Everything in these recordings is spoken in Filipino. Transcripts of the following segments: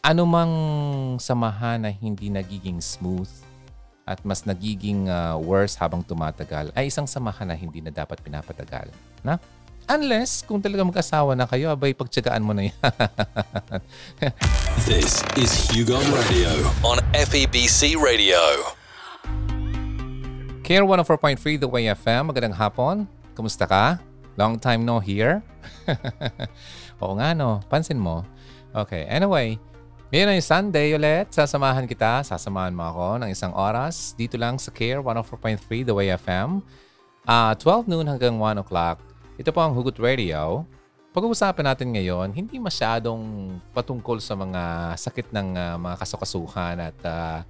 anumang samahan na hindi nagiging smooth at mas nagiging uh, worse habang tumatagal ay isang samahan na hindi na dapat pinapatagal. Na? Unless kung talaga mag-asawa na kayo, abay pagtsagaan mo na yan. This is Hugon Radio on FEBC Radio. Care 104.3 The Way FM. Magandang hapon. Kumusta ka? Long time no here. Oo nga no, pansin mo. Okay, anyway, ngayon ay Sunday ulit. Sasamahan kita, sasamahan mo ako ng isang oras dito lang sa Care 104.3 The Way FM. Uh, 12 noon hanggang 1 o'clock. Ito po ang Hugot Radio. Pag-uusapan natin ngayon, hindi masyadong patungkol sa mga sakit ng uh, mga kasukasuhan at uh,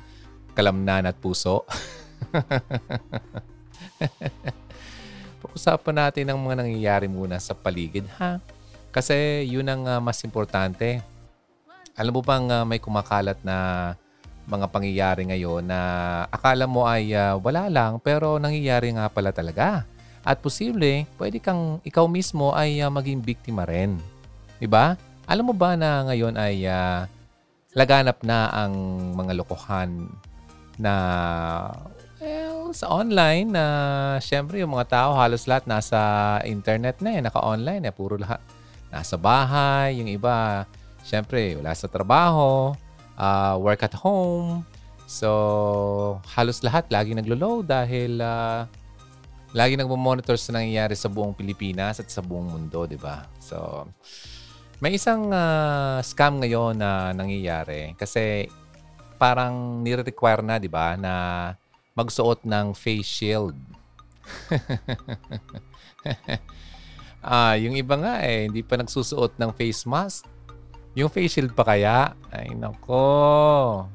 kalamnan at puso. Pag-usapan natin ang mga nangyayari muna sa paligid, ha? Kasi yun ang uh, mas importante alam mo bang uh, may kumakalat na mga pangyayari ngayon na akala mo ay uh, wala lang pero nangyayari nga pala talaga. At posible, pwede kang ikaw mismo ay uh, maging biktima rin. 'Di ba? Alam mo ba na ngayon ay uh, laganap na ang mga lokohan na well, sa online na uh, syempre yung mga tao halos lahat nasa internet na eh, naka-online eh, puro lahat nasa bahay, yung iba Siyempre, wala sa trabaho, uh, work at home. So, halos lahat lagi naglo-load dahil uh, lagi nagmo-monitor sa nangyayari sa buong Pilipinas at sa buong mundo, di ba? So, may isang uh, scam ngayon na nangyayari kasi parang nire-require na, di ba, na magsuot ng face shield. ah, yung iba nga eh, hindi pa nagsusuot ng face mask. Yung face shield pa kaya? Ay, nako.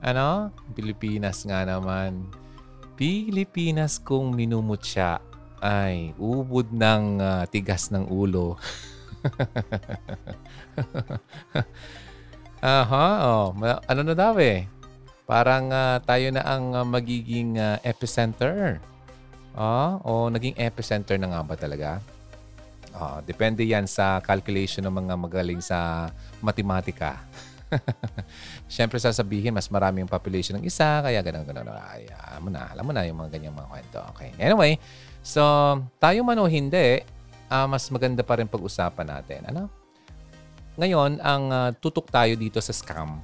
Ano? Pilipinas nga naman. Pilipinas kung minumutya. Ay, ubod ng uh, tigas ng ulo. Aha, oh. Ano na daw eh? Parang uh, tayo na ang uh, magiging uh, epicenter. Oh, o naging epicenter na nga ba talaga? Uh, depende yan sa calculation ng mga magaling sa matematika. Siyempre sasabihin, mas marami yung population ng isa, kaya ganun, ganun. Ay, alam mo na, alam mo na yung mga ganyang mga kwento. Okay. Anyway, so tayo man o hindi, uh, mas maganda pa rin pag-usapan natin. Ano? Ngayon, ang uh, tutok tayo dito sa scam.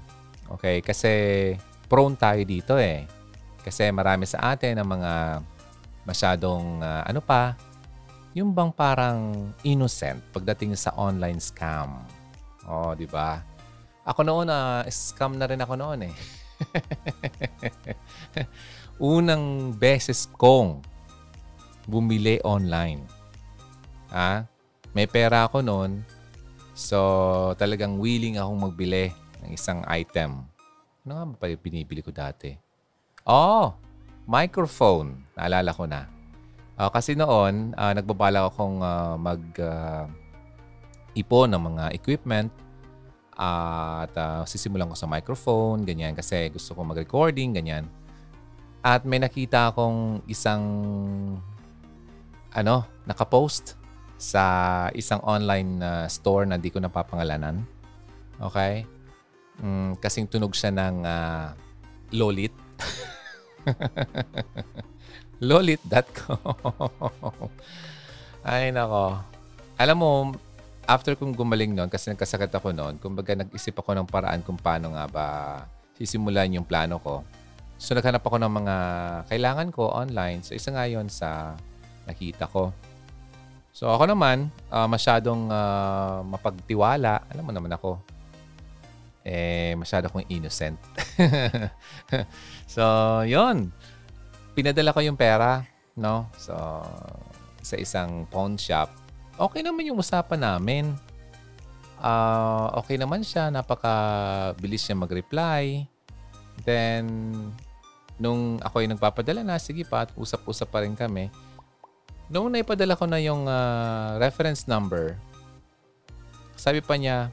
Okay? Kasi prone tayo dito eh. Kasi marami sa atin ang mga masyadong uh, ano pa, yung bang parang innocent pagdating sa online scam. Oh, di ba? Ako noon, uh, scam na rin ako noon eh. Unang beses kong bumili online. Ha? May pera ako noon. So, talagang willing akong magbili ng isang item. Ano nga ba binibili ko dati? Oh, microphone. Naalala ko na. Uh, kasi noon, uh, nagbabala akong uh, mag uh, ipon ng mga equipment uh, at uh, sisimulan ko sa microphone, ganyan, kasi gusto ko mag-recording, ganyan. At may nakita akong isang ano, nakapost sa isang online uh, store na di ko napapangalanan. Okay? Mm, kasing tunog siya ng uh, Lolit. Lolit.com. Ay, nako. Alam mo, after kong gumaling noon, kasi nagkasakit ako noon, kumbaga nag-isip ako ng paraan kung paano nga ba sisimulan yung plano ko. So, naghanap ako ng mga kailangan ko online. So, isa nga yun sa nakita ko. So, ako naman, uh, masyadong uh, mapagtiwala. Alam mo naman ako, eh, masyado akong innocent. so, yon pinadala ko yung pera, no? So, sa isang pawn shop. Okay naman yung usapan namin. Uh, okay naman siya. Napaka-bilis niya mag-reply. Then, nung ako ay nagpapadala na, sige pa, at usap-usap pa rin kami. Nung naipadala ko na yung uh, reference number, sabi pa niya,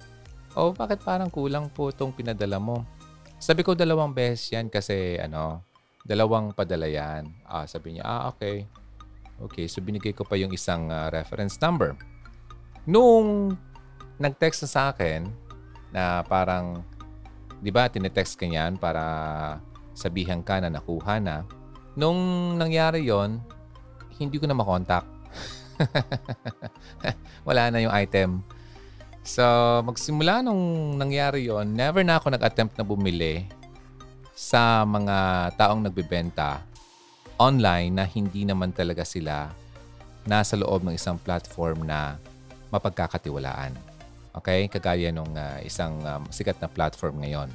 oh, bakit parang kulang po itong pinadala mo? Sabi ko dalawang beses yan kasi ano, dalawang padala yan. Ah, sabi niya, ah, okay. Okay, so binigay ko pa yung isang uh, reference number. Nung nag-text na sa akin na parang Di ba, tinetext ka niyan para sabihan ka na nakuha na. Nung nangyari yon hindi ko na makontak. Wala na yung item. So, magsimula nung nangyari yon never na ako nag-attempt na bumili sa mga taong nagbebenta online na hindi naman talaga sila nasa loob ng isang platform na mapagkakatiwalaan. Okay? Kagaya nung uh, isang um, sikat na platform ngayon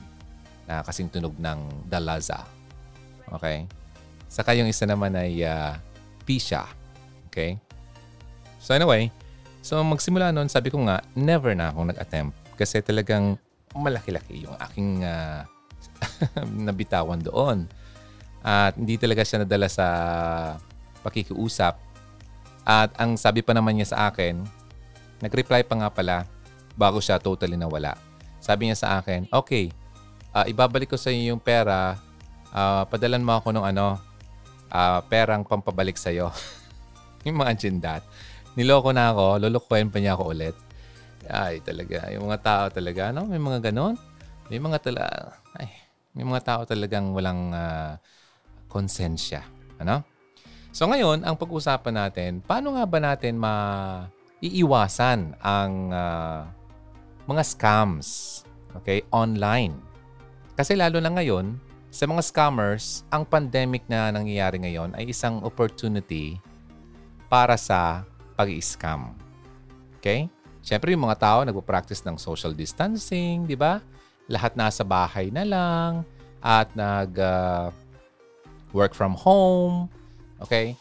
na kasing tunog ng Dalaza. Okay? Saka yung isa naman ay uh, Pisha. Okay? So anyway, so magsimula noon, sabi ko nga, never na akong nag-attempt kasi talagang malaki-laki yung aking uh, nabitawan doon. At hindi talaga siya nadala sa pakikiusap. At ang sabi pa naman niya sa akin, nag-reply pa nga pala bago siya totally nawala. Sabi niya sa akin, okay, uh, ibabalik ko sa iyo yung pera, uh, padalan mo ako ng ano, uh, perang pampabalik sa iyo. mga chindat. Niloko na ako, lulukuhin pa niya ako ulit. Ay, talaga. Yung mga tao talaga, no? May mga ganon. May mga tala, ay, may mga tao talagang walang uh, konsensya. Ano? So ngayon, ang pag-usapan natin, paano nga ba natin maiiwasan ang uh, mga scams okay, online? Kasi lalo na ngayon, sa mga scammers, ang pandemic na nangyayari ngayon ay isang opportunity para sa pag-scam. Okay? Siyempre, yung mga tao nagpo-practice ng social distancing, di ba? Lahat nasa bahay na lang at nag uh, work from home. Okay?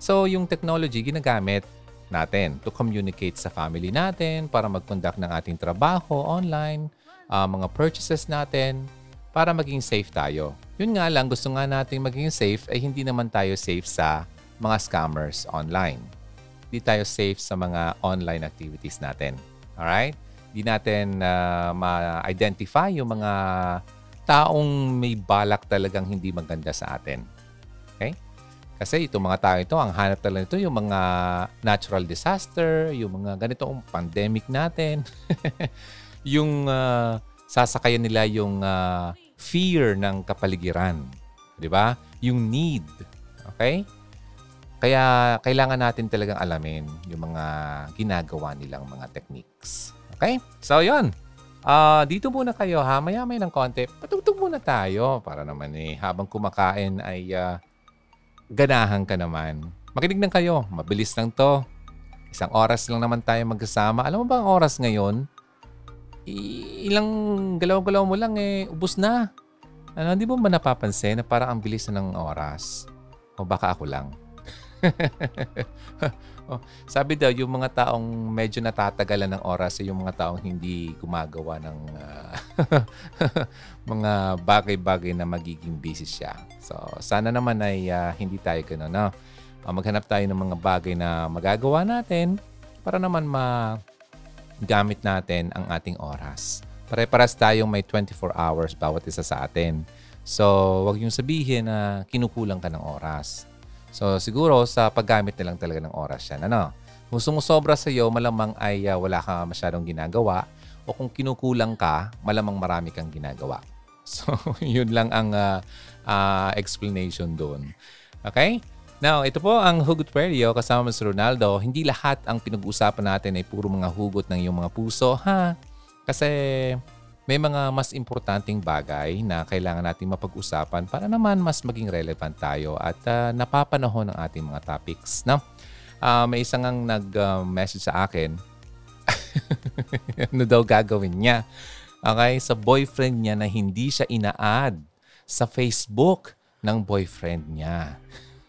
So, yung technology ginagamit natin to communicate sa family natin para mag-conduct ng ating trabaho online, uh, mga purchases natin, para maging safe tayo. Yun nga lang, gusto nga natin maging safe ay hindi naman tayo safe sa mga scammers online. Hindi tayo safe sa mga online activities natin. Alright? Hindi natin uh, ma-identify yung mga taong may balak talagang hindi maganda sa atin. Okay? Kasi itong mga tao ito, ang hanap talaga nito yung mga natural disaster, yung mga ganitong pandemic natin. yung uh, sasakayan nila yung uh, fear ng kapaligiran. Di ba? Yung need. Okay? Kaya kailangan natin talagang alamin yung mga ginagawa nilang mga techniques. Okay? So, yon. Uh, dito muna kayo ha. Maya-may ng konti. Patugtog muna tayo para naman eh habang kumakain ay uh, ganahan ka naman. Makinig lang kayo. Mabilis lang to. Isang oras lang naman tayo magkasama. Alam mo ba ang oras ngayon? I- ilang galaw-galaw mo lang eh, ubos na. Ano, hindi mo ba napapansin na parang ang bilis na ng oras? O baka ako lang? oh, sabi daw, yung mga taong medyo natatagalan ng oras ay yung mga taong hindi gumagawa ng uh, mga bagay-bagay na magiging busy siya. So, sana naman ay uh, hindi tayo gano'n. No? Uh, maghanap tayo ng mga bagay na magagawa natin para naman magamit natin ang ating oras. Pare-paras tayong may 24 hours bawat isa sa atin. So, wag yung sabihin na kinukulang ka ng oras. So, siguro sa paggamit na lang talaga ng oras yan. Ano? Kung sumusobra sa iyo, malamang ay uh, wala ka masyadong ginagawa o kung kinukulang ka, malamang marami kang ginagawa. So, yun lang ang uh, uh, explanation doon. Okay? Now, ito po ang Hugot Radio kasama si Ronaldo. Hindi lahat ang pinag-uusapan natin ay puro mga hugot ng iyong mga puso, ha? Kasi may mga mas importanteng bagay na kailangan natin mapag-usapan para naman mas maging relevant tayo at uh, napapanahon ng ating mga topics. No? Uh, may isang ang nag-message sa akin ano daw gagawin niya. Okay? Sa boyfriend niya na hindi siya ina-add sa Facebook ng boyfriend niya.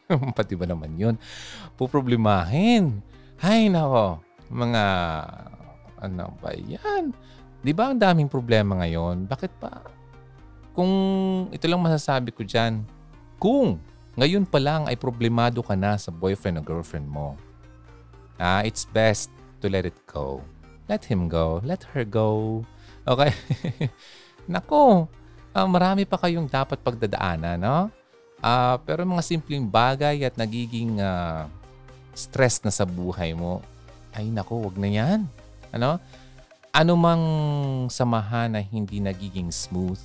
Pati ba naman yun? Puproblemahin. Hay nako, mga ano ba yan? Di ba ang daming problema ngayon? Bakit pa? Kung ito lang masasabi ko dyan, kung ngayon pa lang ay problemado ka na sa boyfriend o girlfriend mo, ah, it's best to let it go. Let him go. Let her go. Okay? Nako, uh, marami pa kayong dapat pagdadaanan, no? Uh, pero mga simpleng bagay at nagiging uh, stress na sa buhay mo, ay nako, wag na yan. Ano? Anumang samahan na hindi nagiging smooth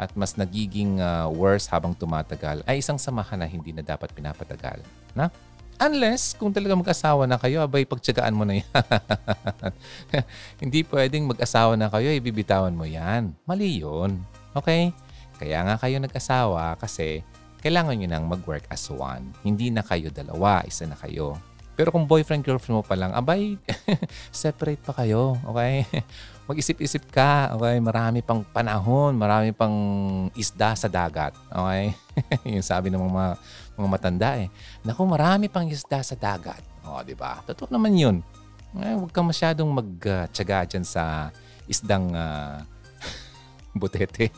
at mas nagiging uh, worse habang tumatagal ay isang samahan na hindi na dapat pinapatagal. Na? Unless kung talaga mag-asawa na kayo, abay pagtsagaan mo na yan. hindi pwedeng mag-asawa na kayo, ibibitawan mo yan. Mali yun. Okay? Kaya nga kayo nag-asawa kasi kailangan nyo nang mag-work as one. Hindi na kayo dalawa, isa na kayo. Pero kung boyfriend, girlfriend mo pa lang, abay, separate pa kayo, okay? Mag-isip-isip ka, okay? Marami pang panahon, marami pang isda sa dagat, okay? yung sabi ng mga, mga matanda eh. Naku, marami pang isda sa dagat. O, oh, di ba? Totoo naman yun. Eh, huwag ka masyadong magtsaga uh, dyan sa isdang uh, butete.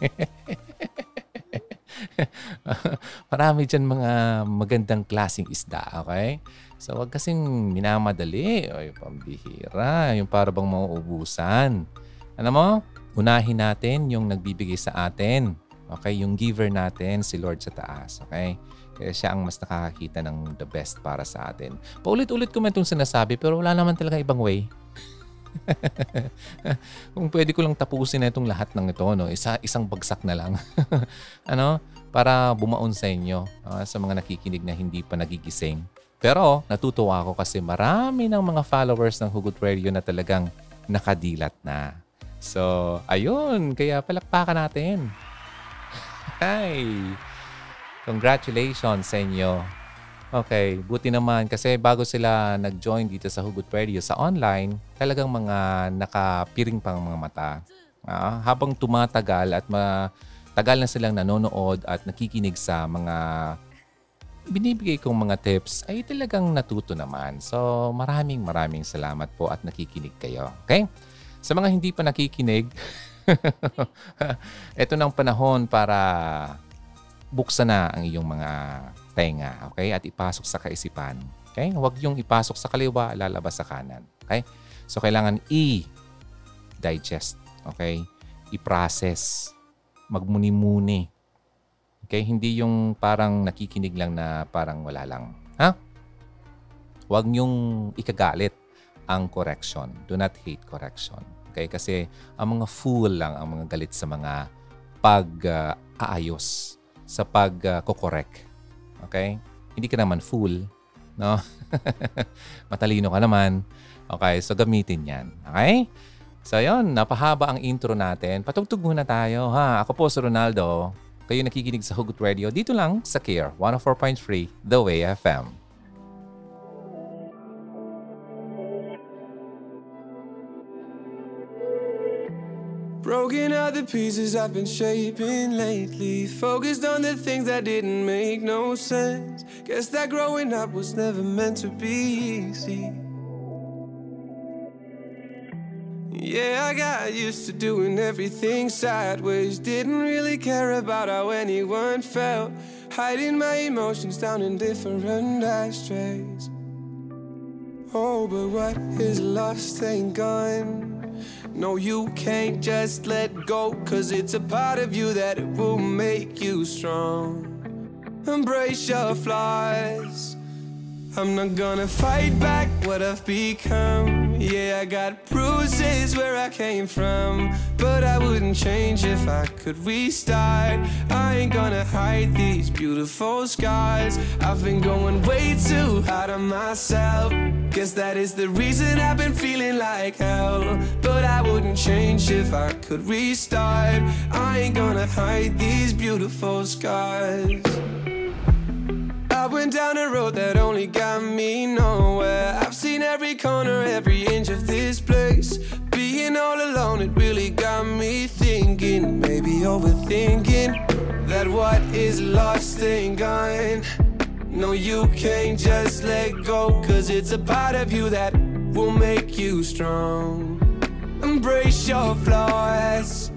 Marami dyan mga magandang klaseng isda, okay? So, wag kasing minamadali. O, yung pambihira. Yung para bang mauubusan. Ano mo? Unahin natin yung nagbibigay sa atin. Okay? Yung giver natin, si Lord sa taas. Okay? Kaya siya ang mas nakakakita ng the best para sa atin. Paulit-ulit ko man itong sinasabi pero wala naman talaga ibang way. Kung pwede ko lang tapusin na itong lahat ng ito, no? Isa, isang bagsak na lang. ano? Para bumaon sa inyo, uh, sa mga nakikinig na hindi pa nagigising. Pero natutuwa ako kasi marami ng mga followers ng Hugot Radio na talagang nakadilat na. So, ayun. Kaya palakpakan natin. Hi! Congratulations sa inyo. Okay, buti naman kasi bago sila nag-join dito sa Hugot Radio sa online, talagang mga nakapiring pang mga mata. Uh, habang tumatagal at matagal na silang nanonood at nakikinig sa mga binibigay kong mga tips ay talagang natuto naman. So maraming maraming salamat po at nakikinig kayo. Okay? Sa mga hindi pa nakikinig, ito ng panahon para buksan na ang iyong mga tenga. Okay? At ipasok sa kaisipan. Okay? Huwag yung ipasok sa kaliwa, lalabas sa kanan. Okay? So kailangan i-digest. Okay? I-process. Magmuni-muni Okay? Hindi yung parang nakikinig lang na parang wala lang. Ha? Huwag niyong ikagalit ang correction. Do not hate correction. Okay? Kasi ang mga fool lang ang mga galit sa mga pag-aayos, sa pag-correct. Uh, okay? Hindi ka naman fool. No? Matalino ka naman. Okay? So, gamitin yan. Okay? So, yun. Napahaba ang intro natin. Patugtog muna tayo. Ha? Ako po si Ronaldo. Kayo nakikinig sa Hugot Radio dito lang sa CARE 104.3 The Way FM. Broken out the pieces I've been shaping lately. Focused on the things that didn't make no sense. Guess that growing up was never meant to be easy. Yeah, I got used to doing everything sideways. Didn't really care about how anyone felt. Hiding my emotions down in different ashtrays. Oh, but what is lost ain't gone. No, you can't just let go, cause it's a part of you that will make you strong. Embrace your flaws. I'm not gonna fight back what I've become. Yeah, I got bruises where I came from, but I wouldn't change if I could restart. I ain't gonna hide these beautiful scars. I've been going way too hard on myself. Guess that is the reason I've been feeling like hell. But I wouldn't change if I could restart. I ain't gonna hide these beautiful scars. I went down a road that only got me nowhere. I've seen every corner, every inch of this place. Being all alone, it really got me thinking, maybe overthinking that what is lost ain't gone. No, you can't just let go, cause it's a part of you that will make you strong. Embrace your flaws.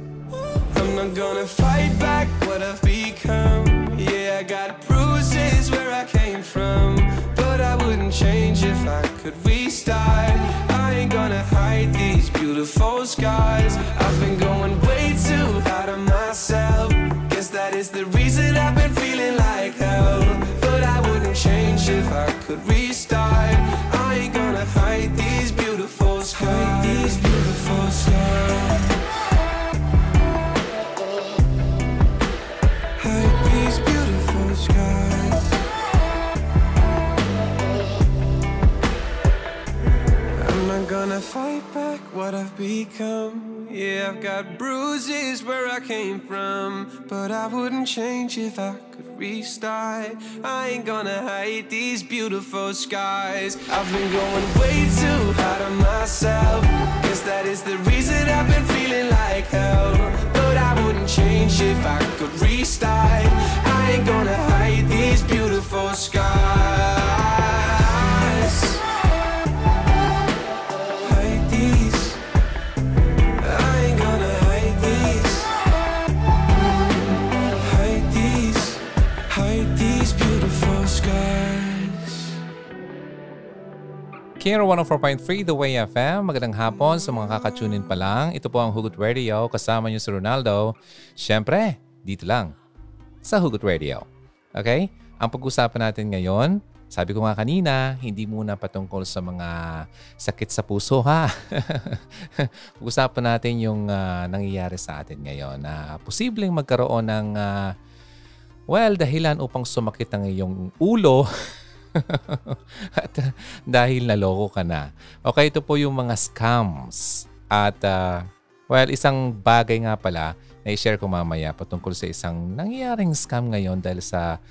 I'm not gonna fight back what I've become. Yeah, I got bruises where I came from, but I wouldn't change if I could restart. I ain't gonna hide these beautiful scars. I've been going way too hard on myself. Guess that is the reason I've been feeling like hell. But I wouldn't change if I could restart. I ain't gonna hide these I fight back what I've become? Yeah, I've got bruises where I came from, but I wouldn't change if I could restart. I ain't gonna hide these beautiful skies. I've been going way too hard on myself. Guess that is the reason I've been feeling like hell. But I wouldn't change if I could restart. I ain't gonna hide. Here, 104.3 The Way FM. Magandang hapon sa mga kakatunin pa lang. Ito po ang Hugot Radio. Kasama niyo si Ronaldo. Siyempre, dito lang sa Hugot Radio. Okay? Ang pag-usapan natin ngayon, sabi ko nga kanina, hindi muna patungkol sa mga sakit sa puso ha. Pag-usapan natin yung uh, nangyayari sa atin ngayon na posibleng magkaroon ng uh, well, dahilan upang sumakit ang iyong ulo At uh, dahil naloko ka na. Okay, ito po yung mga scams. At uh, well, isang bagay nga pala na i-share ko mamaya patungkol sa isang nangyayaring scam ngayon dahil sa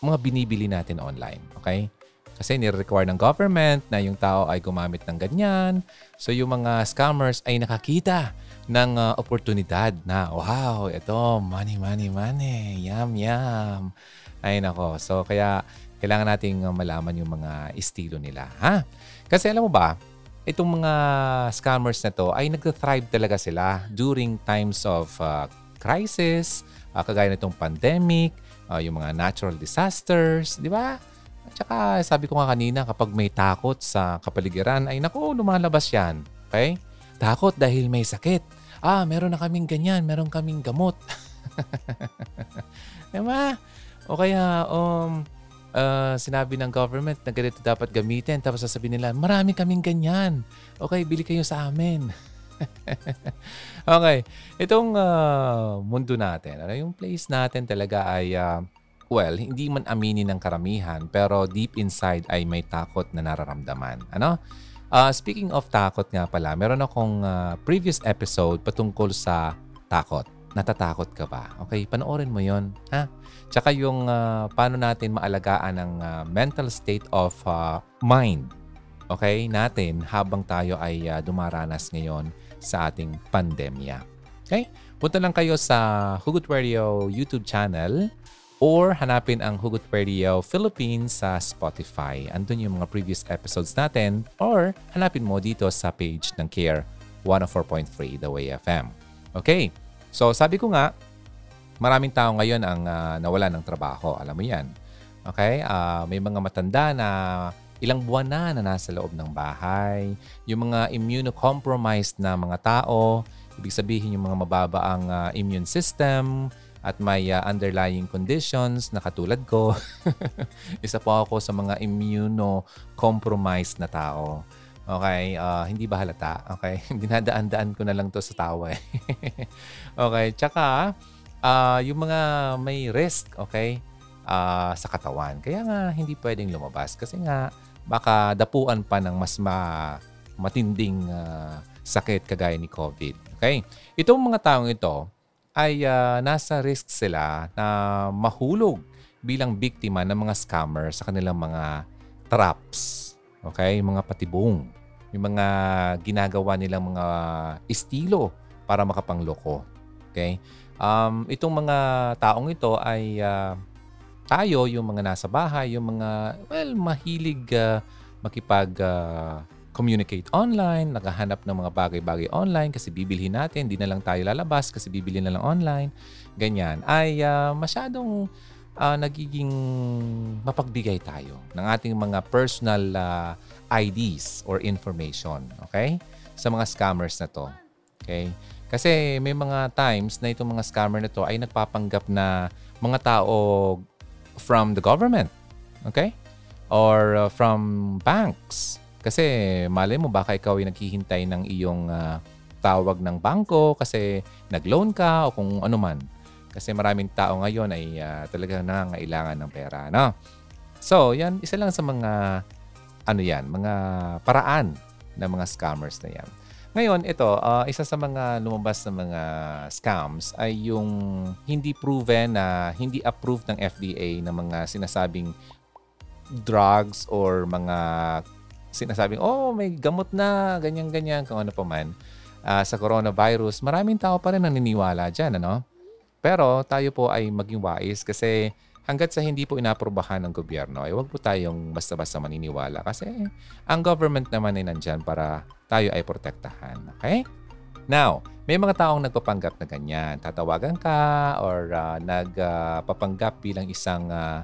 mga binibili natin online. Okay? Kasi nire-require ng government na yung tao ay gumamit ng ganyan. So yung mga scammers ay nakakita ng uh, oportunidad na, wow, ito, money, money, money, yum, yum. Ay nako. So kaya kailangan nating uh, malaman yung mga estilo nila. Ha? Kasi alam mo ba, itong mga scammers na to ay nag-thrive talaga sila during times of uh, crisis, uh, kagaya nitong pandemic, uh, yung mga natural disasters, di ba? At saka sabi ko nga kanina, kapag may takot sa kapaligiran, ay naku, lumalabas yan. Okay? Takot dahil may sakit. Ah, meron na kaming ganyan, meron kaming gamot. diba? O kaya, um, uh, sinabi ng government na ganito dapat gamitin. Tapos sasabihin nila, marami kaming ganyan. Okay, bili kayo sa amin. okay. Itong uh, mundo natin, ano, yung place natin talaga ay, uh, well, hindi man aminin ng karamihan, pero deep inside ay may takot na nararamdaman. Ano? Uh, speaking of takot nga pala, meron akong uh, previous episode patungkol sa takot. Natatakot ka ba? Okay, panoorin mo yon ha? Tsaka yung uh, paano natin maalagaan ang uh, mental state of uh, mind okay, natin habang tayo ay uh, dumaranas ngayon sa ating pandemya. Okay? Punta lang kayo sa Hugot Radio YouTube channel or hanapin ang Hugot Radio Philippines sa Spotify. Andun yung mga previous episodes natin or hanapin mo dito sa page ng CARE 104.3 The Way FM. Okay? So sabi ko nga, maraming tao ngayon ang uh, nawala ng trabaho. Alam mo yan. Okay? Uh, may mga matanda na ilang buwan na na nasa loob ng bahay. Yung mga immunocompromised na mga tao, ibig sabihin yung mga mababa ang uh, immune system at may uh, underlying conditions na katulad ko. Isa po ako sa mga immunocompromised na tao. Okay, uh, hindi ba halata? Okay, dinadaan-daan ko na lang to sa tawa. Eh. okay, tsaka uh, yung mga may risk, okay, uh, sa katawan. Kaya nga, hindi pwedeng lumabas kasi nga, baka dapuan pa ng mas ma, matinding uh, sakit kagaya ni COVID. Okay? Itong mga taong ito ay uh, nasa risk sila na mahulog bilang biktima ng mga scammer sa kanilang mga traps. Okay? Mga patibong. Yung mga ginagawa nilang mga estilo para makapangloko. Okay? Um, itong mga taong ito ay uh, tayo, yung mga nasa bahay, yung mga, well, mahilig uh, makipag uh, communicate online, naghahanap ng mga bagay-bagay online kasi bibilhin natin, hindi na lang tayo lalabas kasi bibili na lang online, ganyan, ay uh, masyadong uh, nagiging mapagbigay tayo ng ating mga personal uh, IDs or information, okay? Sa mga scammers na to. Okay? Kasi may mga times na itong mga scammer na to ay nagpapanggap na mga tao from the government. Okay? Or uh, from banks. Kasi malay mo baka ikaw ay naghihintay ng iyong uh, tawag ng bangko kasi nag-loan ka o kung ano man. Kasi maraming tao ngayon ay uh, talagang nangangailangan ng pera. No? So, yan, isa lang sa mga ano yan, mga paraan ng mga scammers na yan. Ngayon, ito, uh, isa sa mga lumabas na mga scams ay yung hindi proven na hindi approved ng FDA na mga sinasabing drugs or mga sinasabing, oh, may gamot na, ganyan-ganyan, kung ano pa man, uh, sa coronavirus. Maraming tao pa rin naniniwala dyan, ano? Pero tayo po ay maging wise kasi hanggat sa hindi po inaprobahan ng gobyerno, ay huwag po tayong basta-basta maniniwala kasi ang government naman ay nandyan para tayo ay protektahan. Okay? Now, may mga taong nagpapanggap na ganyan. Tatawagan ka or uh, nagpapanggap uh, bilang isang, uh,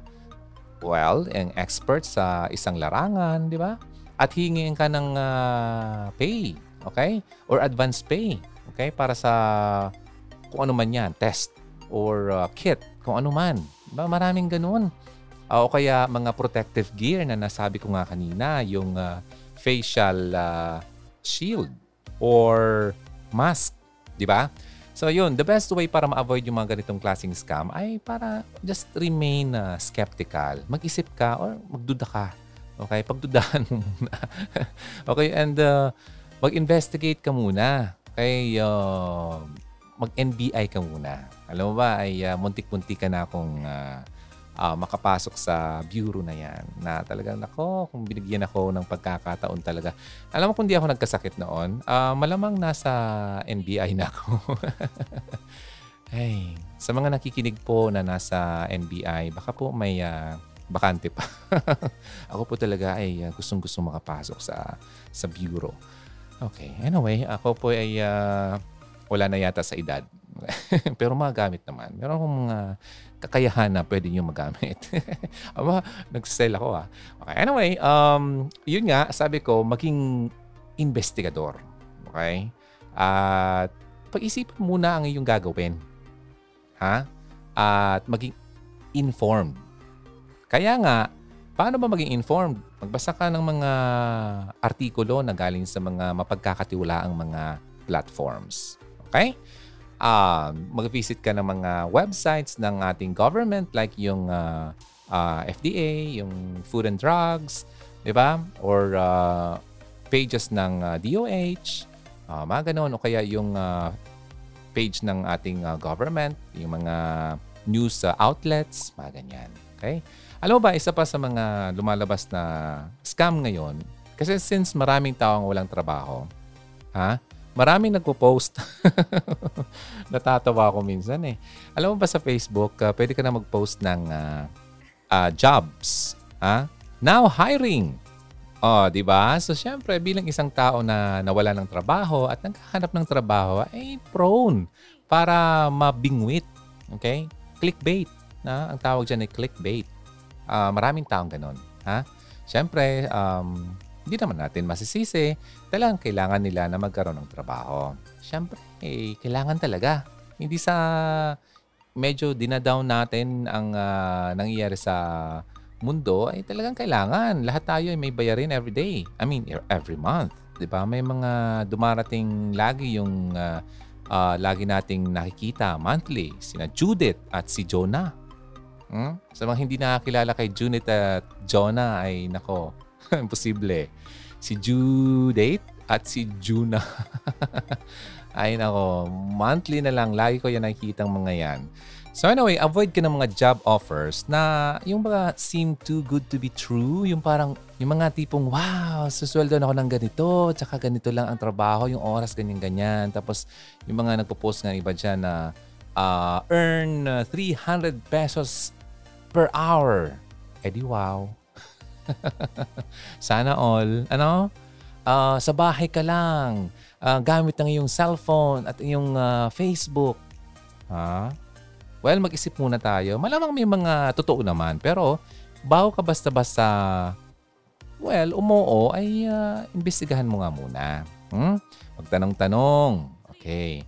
well, ang expert sa isang larangan, di ba? At hingin ka ng uh, pay, okay? Or advance pay, okay? Para sa kung ano man yan, test or uh, kit, kung ano man. Diba? Maraming ganun. Uh, o kaya mga protective gear na nasabi ko nga kanina, yung uh, facial uh, shield or mask, di ba? So yun, the best way para ma-avoid yung mga ganitong klaseng scam ay para just remain uh, skeptical. Mag-isip ka or magduda ka. Okay? Pagdudahan mo muna. okay? And uh, mag-investigate ka muna. Okay? Uh, mag-NBI ka muna. Alam mo ba, ay uh, muntik-muntik ka na akong uh, uh, makapasok sa bureau na yan. Na talagang, nako, kung binigyan ako ng pagkakataon talaga. Alam mo kung di ako nagkasakit noon, uh, malamang nasa NBI na ako. hey, sa mga nakikinig po na nasa NBI, baka po may uh, bakante pa. ako po talaga ay uh, gustong-gusto makapasok sa sa bureau. Okay, anyway, ako po ay uh, wala na yata sa edad. Pero magagamit naman. Meron akong mga kakayahan na pwede nyo magamit. Aba, nag-sell ako ah. Okay, anyway, um, yun nga, sabi ko, maging investigador. Okay? At pag-isipan muna ang iyong gagawin. Ha? At maging informed. Kaya nga, paano ba maging informed? Magbasa ka ng mga artikulo na galing sa mga mapagkakatiwalaang mga platforms. Okay? Uh, mag-visit ka ng mga websites ng ating government like yung uh, uh, FDA, yung Food and Drugs, di ba? Or uh, pages ng uh, DOH, uh, mga ganun. O kaya yung uh, page ng ating uh, government, yung mga news uh, outlets, mga ganyan. Okay? Alam mo ba, isa pa sa mga lumalabas na scam ngayon, kasi since maraming tao ang walang trabaho, ha? Maraming nagpo-post. Natatawa ako minsan eh. Alam mo ba sa Facebook, uh, pwede ka na mag-post ng uh, uh, jobs. Ha? Now hiring. Oh, 'di ba? So syempre bilang isang tao na nawala ng trabaho at naghahanap ng trabaho ay prone para mabingwit. Okay? Clickbait, na ang tawag diyan ay clickbait. Uh, maraming taong ganoon, ha? Syempre, um, hindi naman natin masisisi. Talagang kailangan nila na magkaroon ng trabaho. Siyempre, eh, kailangan talaga. Hindi sa medyo dinadown natin ang uh, nangyayari sa mundo, ay talagang kailangan. Lahat tayo ay may bayarin every day. I mean, e, every month. 'Di ba? May mga dumarating lagi yung uh, uh, lagi nating nakikita monthly. Sina Judith at si Jonah. Hmm? Sa mga hindi nakakilala kay Judith at Jonah ay nako, Imposible. Si due date at si Juna. Ay nako, monthly na lang. Lagi ko yan nakikita mga yan. So anyway, avoid ka ng mga job offers na yung mga seem too good to be true. Yung parang, yung mga tipong, wow, susweldo na ako ng ganito, tsaka ganito lang ang trabaho, yung oras ganyan-ganyan. Tapos yung mga nagpo-post nga iba dyan na uh, earn 300 pesos per hour. Eh di wow. Sana all, ano, uh, sa bahay ka lang, uh, gamit ng iyong cellphone at iyong uh, Facebook. Ha? Well, mag-isip muna tayo. Malamang may mga totoo naman, pero bago ka basta-basta, well, umoo, ay uh, imbestigahan mo nga muna. Hmm? Magtanong-tanong. Okay.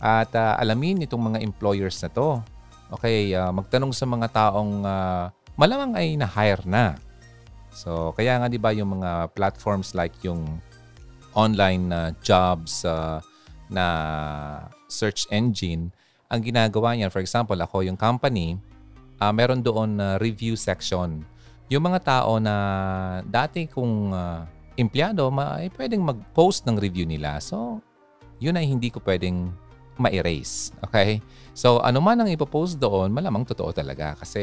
At uh, alamin itong mga employers na to. Okay, uh, magtanong sa mga taong uh, malamang ay na-hire na. So, kaya nga 'di ba yung mga platforms like yung online uh, jobs uh, na search engine, ang ginagawa niyan, for example, ako yung company, uh, meron doon na uh, review section. Yung mga tao na dati kung uh, empleyado, ma- ay pwedeng mag-post ng review nila. So, yun ay hindi ko pwedeng ma-erase. Okay? So, ano man ang ipopost doon, malamang totoo talaga kasi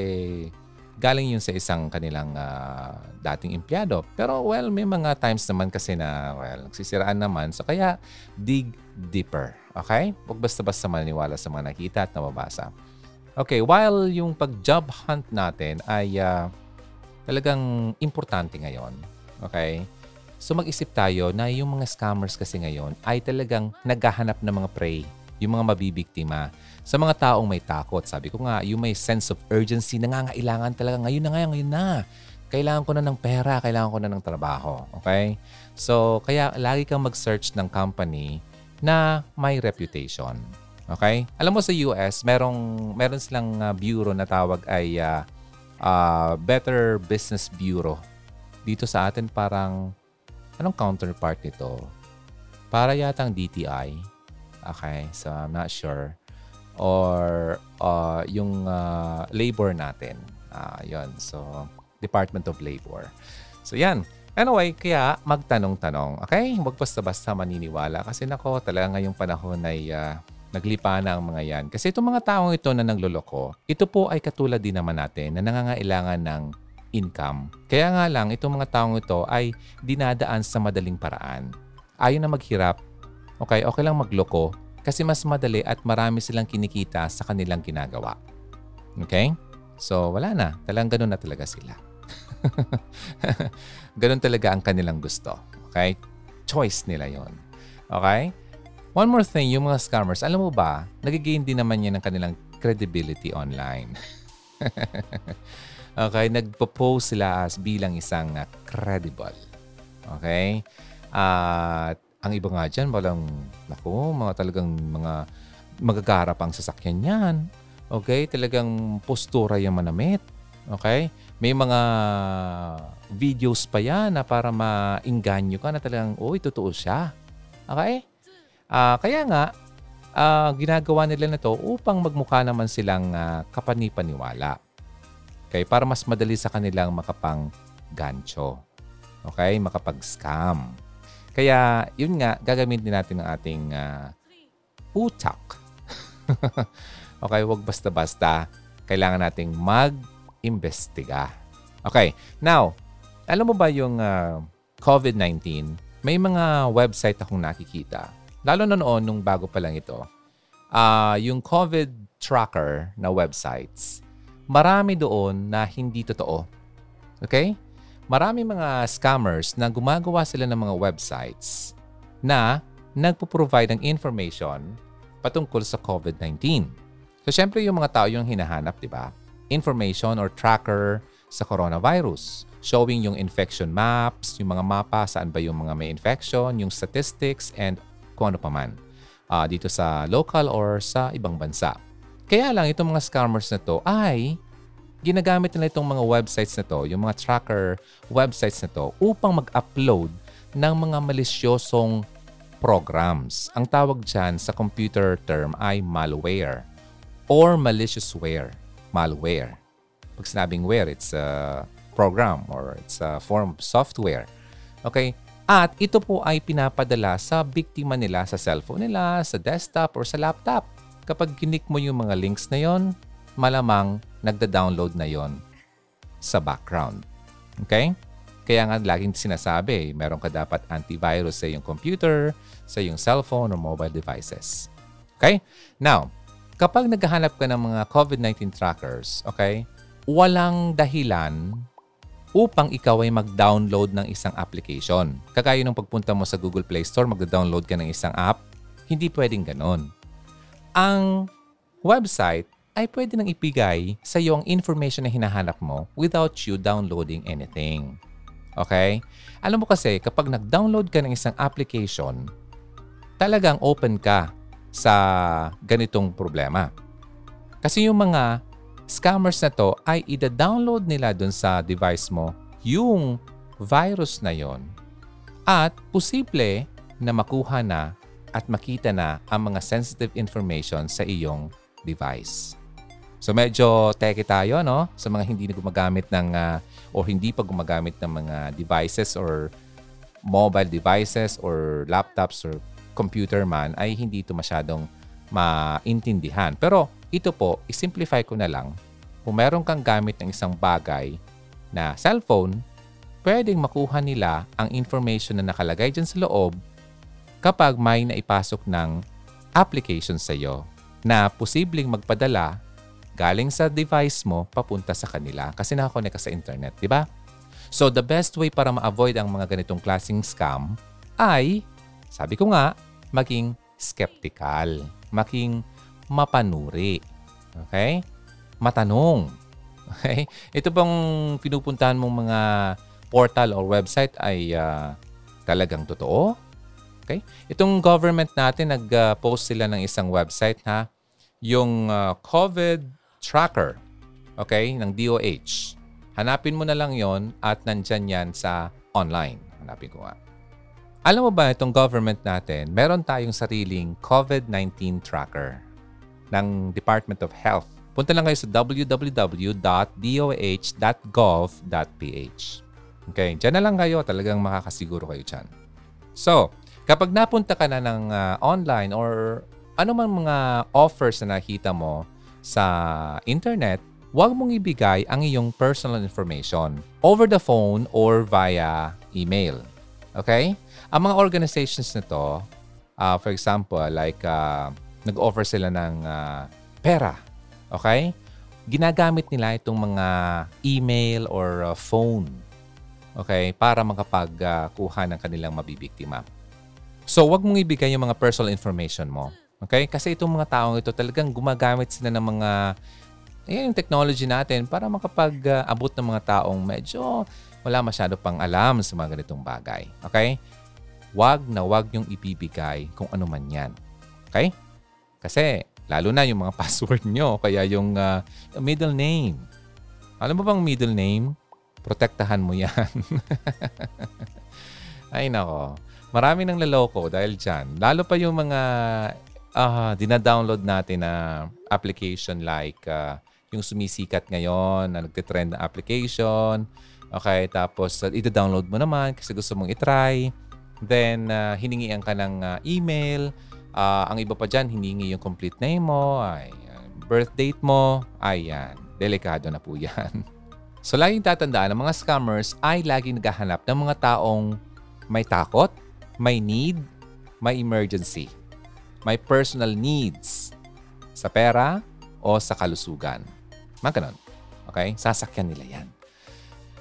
galing yun sa isang kanilang uh, dating empleyado. Pero well, may mga times naman kasi na well, nagsisiraan naman. So kaya dig deeper. Okay? Huwag basta-basta maniwala sa mga nakita at nababasa. Okay, while yung pag-job hunt natin ay uh, talagang importante ngayon. Okay? So mag-isip tayo na yung mga scammers kasi ngayon ay talagang naghahanap ng mga prey, yung mga mabibiktima sa mga taong may takot. Sabi ko nga, yung may sense of urgency, nangangailangan talaga ngayon na ngayon, ngayon na. Kailangan ko na ng pera, kailangan ko na ng trabaho. Okay? So, kaya lagi kang mag-search ng company na may reputation. Okay? Alam mo sa US, merong, meron silang uh, bureau na tawag ay uh, uh, Better Business Bureau. Dito sa atin parang, anong counterpart nito? Para yatang DTI. Okay, so I'm not sure or uh, yung uh, labor natin. Uh, yon So, Department of Labor. So, yan. Anyway, kaya magtanong-tanong. Okay? Huwag basta-basta maniniwala. Kasi nako, talaga ngayong panahon ay uh, naglipa na ang mga yan. Kasi itong mga taong ito na nagluloko, ito po ay katulad din naman natin na nangangailangan ng income. Kaya nga lang, itong mga taong ito ay dinadaan sa madaling paraan. Ayaw na maghirap. Okay, okay lang magloko kasi mas madali at marami silang kinikita sa kanilang ginagawa. Okay? So, wala na. Talagang ganun na talaga sila. ganun talaga ang kanilang gusto. Okay? Choice nila yon. Okay? One more thing, yung mga scammers, alam mo ba, nagigain din naman yan ng kanilang credibility online. okay? Nagpo-post sila as bilang isang uh, credible. Okay? At uh, ang iba nga dyan, walang, naku, mga talagang mga magagarap ang sasakyan yan. Okay? Talagang postura yung manamit. Okay? May mga videos pa yan na para maingganyo ka na talagang, uy, totoo siya. Okay? Uh, kaya nga, uh, ginagawa nila na to upang magmukha naman silang uh, kapanipaniwala. Okay? Para mas madali sa kanilang makapang gancho. Okay? Makapag-scam. Kaya, yun nga, gagamitin natin ang ating uh, utak. okay, wag basta-basta. Kailangan nating mag-imbestiga. Okay, now, alam mo ba yung uh, COVID-19, may mga website akong nakikita. Lalo na noon, nung bago pa lang ito. Uh, yung COVID tracker na websites, marami doon na hindi totoo. Okay? Marami mga scammers na gumagawa sila ng mga websites na nagpo-provide ng information patungkol sa COVID-19. So, syempre yung mga tao yung hinahanap, di ba? Information or tracker sa coronavirus. Showing yung infection maps, yung mga mapa, saan ba yung mga may infection, yung statistics, and kung ano pa man. Uh, dito sa local or sa ibang bansa. Kaya lang, itong mga scammers na to ay ginagamit nila itong mga websites na to, yung mga tracker websites na to, upang mag-upload ng mga malisyosong programs. Ang tawag dyan sa computer term ay malware or maliciousware. Malware. Pag sinabing ware, it's a program or it's a form of software. Okay? At ito po ay pinapadala sa biktima nila sa cellphone nila, sa desktop or sa laptop. Kapag kinik mo yung mga links na yon, malamang nagda-download na yon sa background. Okay? Kaya nga laging sinasabi, meron ka dapat antivirus sa iyong computer, sa iyong cellphone or mobile devices. Okay? Now, kapag naghahanap ka ng mga COVID-19 trackers, okay, walang dahilan upang ikaw ay mag-download ng isang application. Kagaya ng pagpunta mo sa Google Play Store, mag-download ka ng isang app, hindi pwedeng ganon. Ang website ay pwede nang ipigay sa iyo ang information na hinahanap mo without you downloading anything. Okay? Alam mo kasi, kapag nag-download ka ng isang application, talagang open ka sa ganitong problema. Kasi yung mga scammers na to ay ida-download nila dun sa device mo yung virus na yon at posible na makuha na at makita na ang mga sensitive information sa iyong device. So medyo teke tayo no sa mga hindi na gumagamit ng uh, o hindi pa gumagamit ng mga devices or mobile devices or laptops or computer man ay hindi ito masyadong maintindihan. Pero ito po, isimplify ko na lang. Kung meron kang gamit ng isang bagay na cellphone, pwedeng makuha nila ang information na nakalagay dyan sa loob kapag may naipasok ng application sa iyo na posibleng magpadala galing sa device mo papunta sa kanila kasi nakakonect ka sa internet, di ba? So the best way para ma-avoid ang mga ganitong klaseng scam ay, sabi ko nga, maging skeptical, maging mapanuri. Okay? Matanong. Okay? Ito bang pinupuntahan mong mga portal or website ay uh, talagang totoo? Okay? Itong government natin, nag-post sila ng isang website ha, yung uh, COVID tracker okay, ng DOH. Hanapin mo na lang yon at nandyan yan sa online. Hanapin ko nga. Alam mo ba itong government natin, meron tayong sariling COVID-19 tracker ng Department of Health. Punta lang kayo sa www.doh.gov.ph. Okay, dyan na lang kayo. Talagang makakasiguro kayo dyan. So, kapag napunta ka na ng uh, online or ano man mga offers na nakita mo sa internet, huwag mong ibigay ang iyong personal information over the phone or via email. Okay? Ang mga organizations na to, uh, for example, like uh, nag-offer sila ng uh, pera. Okay? Ginagamit nila itong mga email or uh, phone okay, para makapagkuha uh, ng kanilang mabibiktima. So, wag mong ibigay yung mga personal information mo. Okay? Kasi itong mga taong ito talagang gumagamit sila ng mga eh, yung technology natin para makapag-abot ng mga taong medyo wala masyado pang alam sa mga ganitong bagay. Okay? Wag na wag yung ibibigay kung ano man yan. Okay? Kasi lalo na yung mga password nyo, kaya yung uh, middle name. Alam mo bang middle name? Protektahan mo yan. Ay nako. Marami nang laloko dahil dyan. Lalo pa yung mga uh, dina-download natin na application like uh, yung sumisikat ngayon na nagtitrend na application. Okay, tapos uh, ito-download mo naman kasi gusto mong itry. Then, uh, hiningian ka ng uh, email. Uh, ang iba pa dyan, hiningi yung complete name mo, ay, birth date mo. Ayan, delikado na po yan. so, laging tatandaan, ang mga scammers ay laging naghahanap ng mga taong may takot, may need, may emergency, may personal needs sa pera o sa kalusugan. Mga ganun. Okay? Sasakyan nila yan.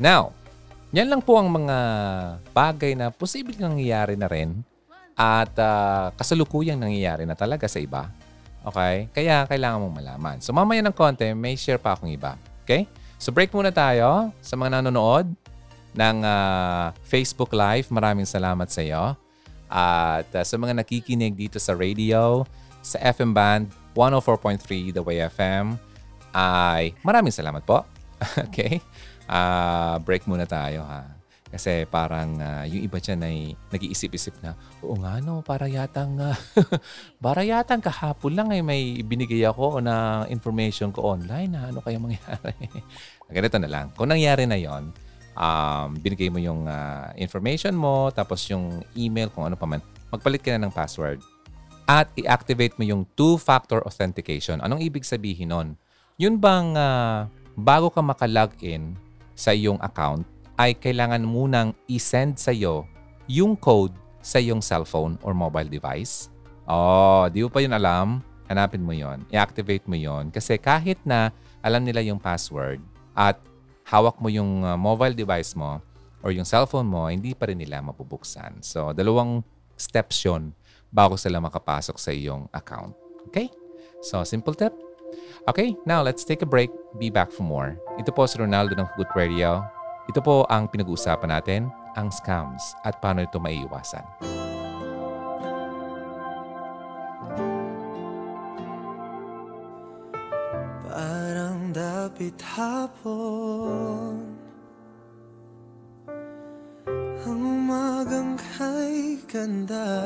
Now, yan lang po ang mga bagay na posibleng nangyayari na rin at uh, kasalukuyang nangyayari na talaga sa iba. Okay? Kaya kailangan mong malaman. So mamaya ng konti, may share pa akong iba. Okay? So break muna tayo sa mga nanonood ng uh, Facebook Live. Maraming salamat sa iyo. At uh, sa mga nakikinig dito sa radio, sa FM band 104.3 The Way FM, ay maraming salamat po. okay? Uh, break muna tayo ha. Kasi parang uh, yung iba dyan ay nag-iisip-isip na, oo nga no, para yatang, uh, para yatang kahapon lang ay may binigay ako na information ko online na ano kaya mangyari. Ganito na lang. Kung nangyari na yon um, binigay mo yung uh, information mo, tapos yung email, kung ano pa man, magpalit ka na ng password. At i-activate mo yung two-factor authentication. Anong ibig sabihin nun? Yun bang uh, bago ka makalogin sa iyong account, ay kailangan munang i-send sa iyo yung code sa iyong cellphone or mobile device? Oh, di mo pa yun alam? Hanapin mo yon, i-activate mo yon kasi kahit na alam nila yung password at hawak mo yung uh, mobile device mo or yung cellphone mo, hindi pa rin nila mabubuksan. So, dalawang steps yun bago sila makapasok sa iyong account. Okay? So, simple tip, Okay, now let's take a break. Be back for more. Ito po si Ronaldo ng Good Radio. Ito po ang pinag-uusapan natin, ang scams at paano ito maiiwasan. Dapit hapon. Ang umagang kay ganda.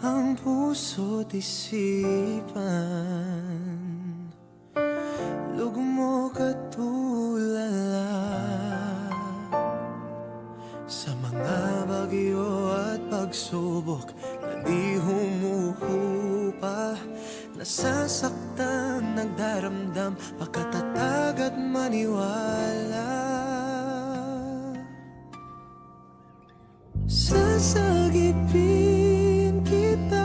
Ang puso't isipan. Lugmok at tulala Sa mga bagyo at pagsubok na di humuhupa Nasasaktan, nagdaramdam, pagkatatag at maniwala. Sasagipin kita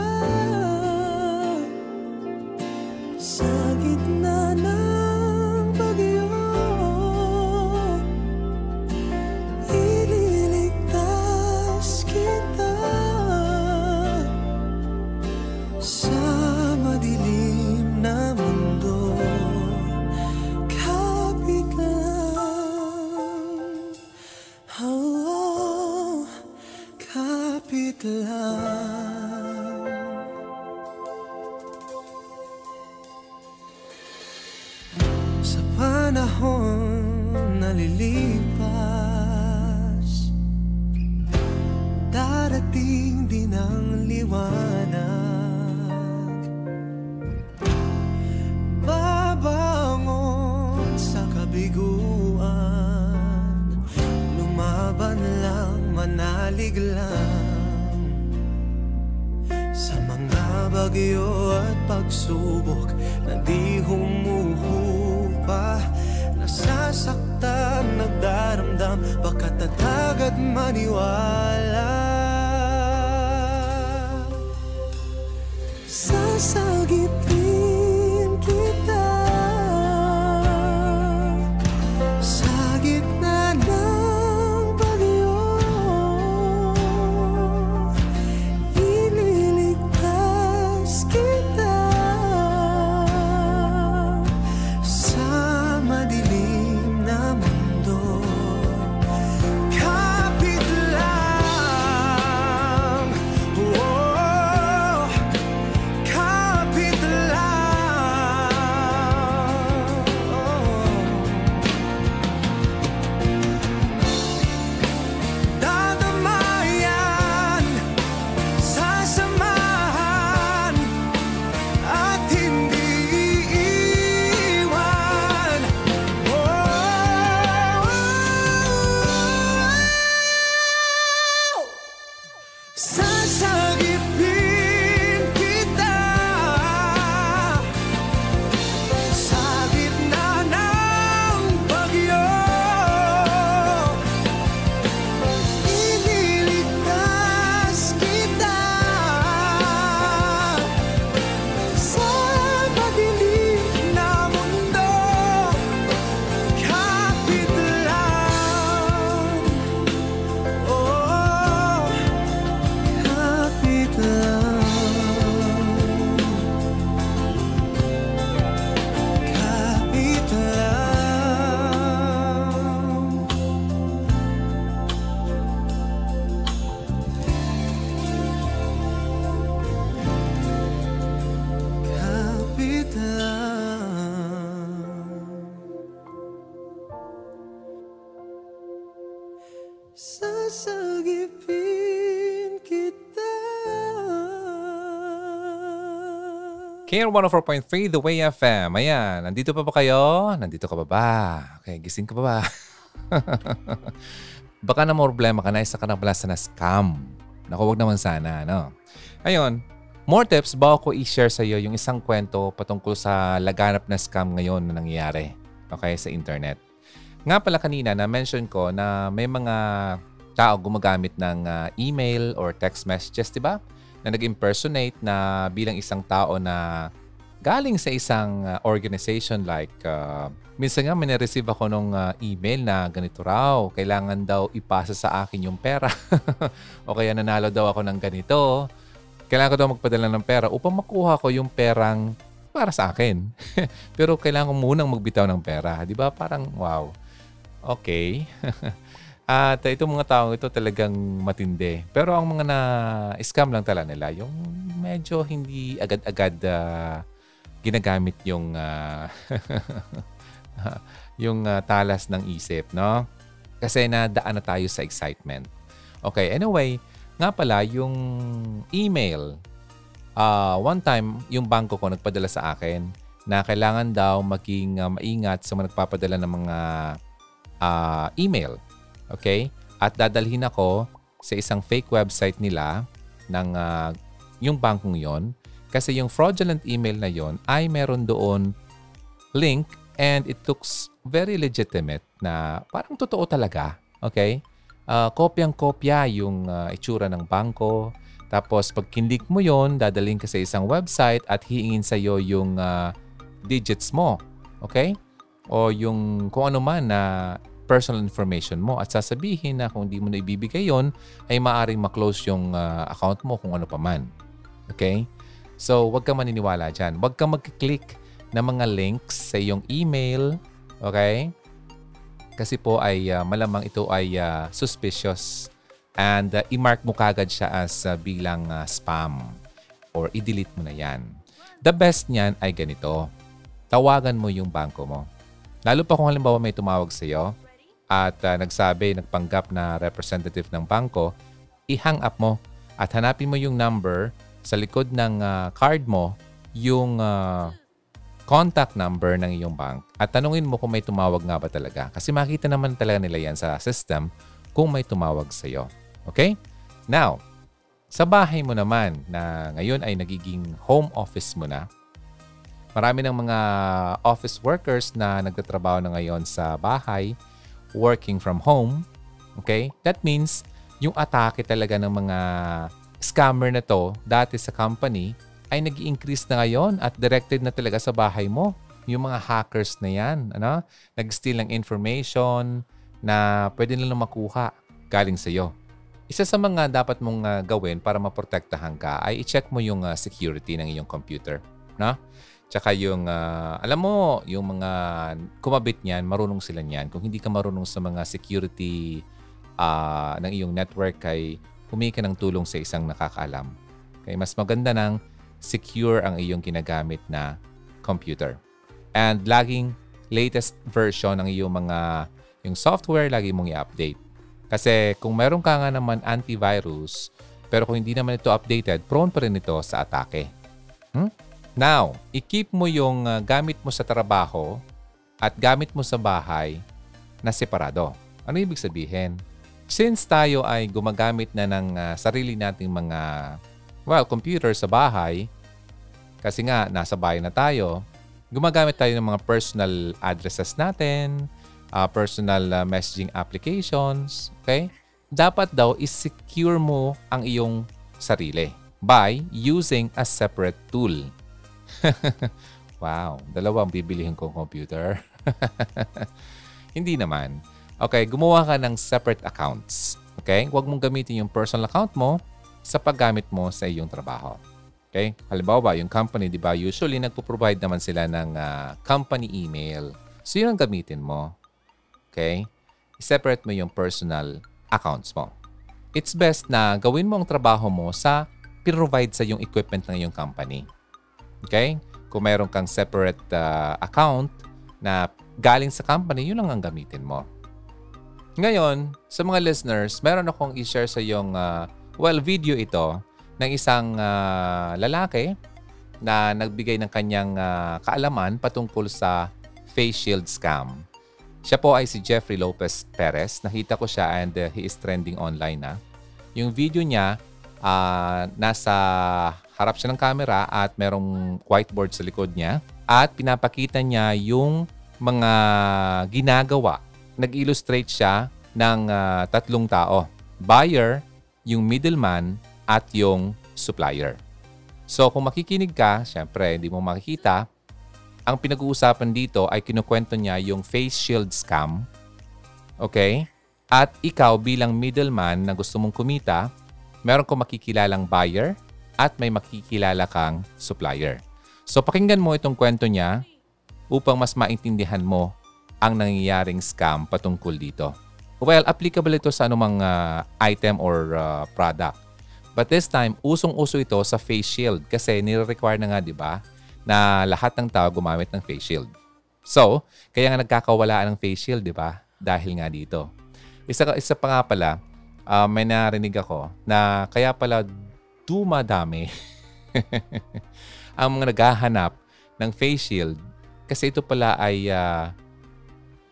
Care 104.3 The Way FM. Ayan, nandito pa ba kayo? Nandito ka pa ba? Okay, gising ka pa ba? Baka na problema ka na isa ka na pala sa na-scam. Naku, wag naman sana, no? Ayun, more tips bago ko i-share sa iyo yung isang kwento patungkol sa laganap na scam ngayon na nangyayari okay, sa internet. Nga pala kanina na-mention ko na may mga tao gumagamit ng ah, email or text messages, di ba? Na nag-impersonate na bilang isang tao na galing sa isang ah, organization like ah, minsan nga may receive ako nung ah, email na ganito raw, kailangan daw ipasa sa akin yung pera o kaya nanalo daw ako ng ganito. Kailangan ko daw magpadala ng pera upang makuha ko yung perang para sa akin. Pero kailangan ko munang magbitaw ng pera. Di ba? Parang wow. Okay. At itong mga taong ito talagang matindi. Pero ang mga na-scam lang tala nila, yung medyo hindi agad-agad ah, ginagamit yung ah, yung ah, talas ng isip, no? Kasi nadaan na tayo sa excitement. Okay, anyway, nga pala yung email, ah one time yung bangko ko nagpadala sa akin na kailangan daw maging ah, maingat sa mga nagpapadala ng mga ah, email. Okay? At dadalhin ako sa isang fake website nila ng uh, yung bankong yon kasi yung fraudulent email na yon ay meron doon link and it looks very legitimate na parang totoo talaga. Okay? Uh, kopyang-kopya yung uh, itsura ng bangko. Tapos pag kinlik mo yon dadaling ka sa isang website at hiingin sa iyo yung uh, digits mo. Okay? O yung kung ano man na personal information mo at sasabihin na kung hindi mo na ibibigay yon ay maaring maklose yung uh, account mo kung ano pa man. Okay? So, wag kang maniniwala dyan. Wag kang mag-click ng mga links sa iyong email. Okay? Kasi po ay uh, malamang ito ay uh, suspicious and uh, i-mark mo kagad siya as uh, bilang uh, spam or i-delete mo na yan. The best niyan ay ganito. Tawagan mo yung bangko mo. Lalo pa kung halimbawa may tumawag sa iyo at uh, nagsabi, nagpanggap na representative ng bangko, i-hang up mo at hanapin mo yung number sa likod ng uh, card mo, yung uh, contact number ng iyong bank at tanungin mo kung may tumawag nga ba talaga. Kasi makita naman talaga nila yan sa system kung may tumawag sa iyo. Okay? Now, sa bahay mo naman na ngayon ay nagiging home office mo na, marami ng mga office workers na nagtatrabaho na ngayon sa bahay working from home, okay? That means yung atake talaga ng mga scammer na to dati sa company ay nag increase na ngayon at directed na talaga sa bahay mo. Yung mga hackers na yan, ano? Nag-steal ng information na pwede nilang makuha galing sa iyo. Isa sa mga dapat mong uh, gawin para maprotektahan ka ay i-check mo yung uh, security ng iyong computer. No? Tsaka yung, uh, alam mo, yung mga kumabit niyan, marunong sila niyan. Kung hindi ka marunong sa mga security uh, ng iyong network, ay humingi ka ng tulong sa isang nakakaalam. Okay, mas maganda nang secure ang iyong ginagamit na computer. And laging latest version ng iyong mga yung software, lagi mong i-update. Kasi kung meron ka nga naman antivirus, pero kung hindi naman ito updated, prone pa rin ito sa atake. Hmm? Now, i-keep mo yung uh, gamit mo sa trabaho at gamit mo sa bahay na separado. Ano ibig sabihin? Since tayo ay gumagamit na ng uh, sarili nating mga well, computer sa bahay, kasi nga nasa bahay na tayo, gumagamit tayo ng mga personal addresses natin, uh, personal uh, messaging applications, okay? Dapat daw is-secure mo ang iyong sarili by using a separate tool. wow, dalawang bibilihin kong computer. Hindi naman. Okay, gumawa ka ng separate accounts. Okay? Huwag mong gamitin yung personal account mo sa paggamit mo sa iyong trabaho. Okay? Halimbawa, yung company, di ba, usually nagpo-provide naman sila ng uh, company email. So, yun ang gamitin mo. Okay? I-separate mo yung personal accounts mo. It's best na gawin mo ang trabaho mo sa provide sa yung equipment ng iyong company. Okay? Kung meron kang separate uh, account na galing sa company, yun lang ang gamitin mo. Ngayon, sa mga listeners, meron akong i-share sa yung, uh, well, video ito ng isang uh, lalaki na nagbigay ng kanyang uh, kaalaman patungkol sa face shield scam. Siya po ay si Jeffrey Lopez Perez. Nakita ko siya and uh, he is trending online na. Yung video niya, uh, nasa harap siya ng camera at merong whiteboard sa likod niya at pinapakita niya yung mga ginagawa. Nag-illustrate siya ng uh, tatlong tao. Buyer, yung middleman, at yung supplier. So kung makikinig ka, syempre hindi mo makikita, ang pinag-uusapan dito ay kinukwento niya yung face shield scam. Okay? At ikaw bilang middleman na gusto mong kumita, meron kong makikilalang buyer at may makikilala kang supplier. So pakinggan mo itong kwento niya upang mas maintindihan mo ang nangyayaring scam patungkol dito. Well, applicable ito sa anumang uh, item or uh, product. But this time, usong-uso ito sa face shield kasi nire-require na nga, di ba, na lahat ng tao gumamit ng face shield. So, kaya nga nagkakawalaan ng face shield, di ba? Dahil nga dito. Isa, isa pa nga pala, uh, may narinig ako na kaya pala dumadami ang mga naghahanap ng face shield kasi ito pala ay uh,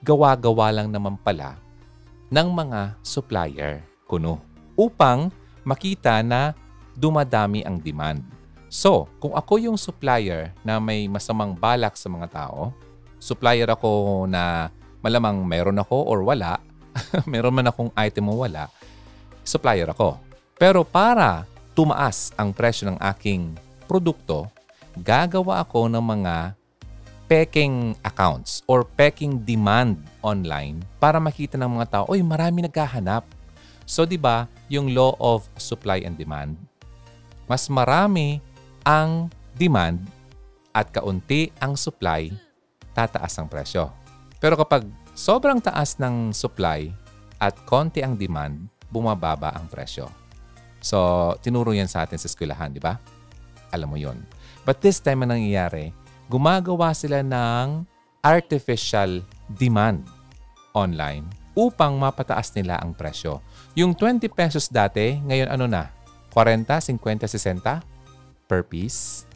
gawa-gawa lang naman pala ng mga supplier kuno. upang makita na dumadami ang demand. So, kung ako yung supplier na may masamang balak sa mga tao, supplier ako na malamang meron ako or wala, meron man akong item o wala, supplier ako. Pero para tumaas ang presyo ng aking produkto, gagawa ako ng mga peking accounts or peking demand online para makita ng mga tao, oy, marami naghahanap. So, di ba, yung law of supply and demand, mas marami ang demand at kaunti ang supply, tataas ang presyo. Pero kapag sobrang taas ng supply at konti ang demand, bumababa ang presyo. So, tinuro yan sa atin sa eskwelahan, di ba? Alam mo yon. But this time, ang nangyayari, gumagawa sila ng artificial demand online upang mapataas nila ang presyo. Yung 20 pesos dati, ngayon ano na? 40, 50, 60 per piece.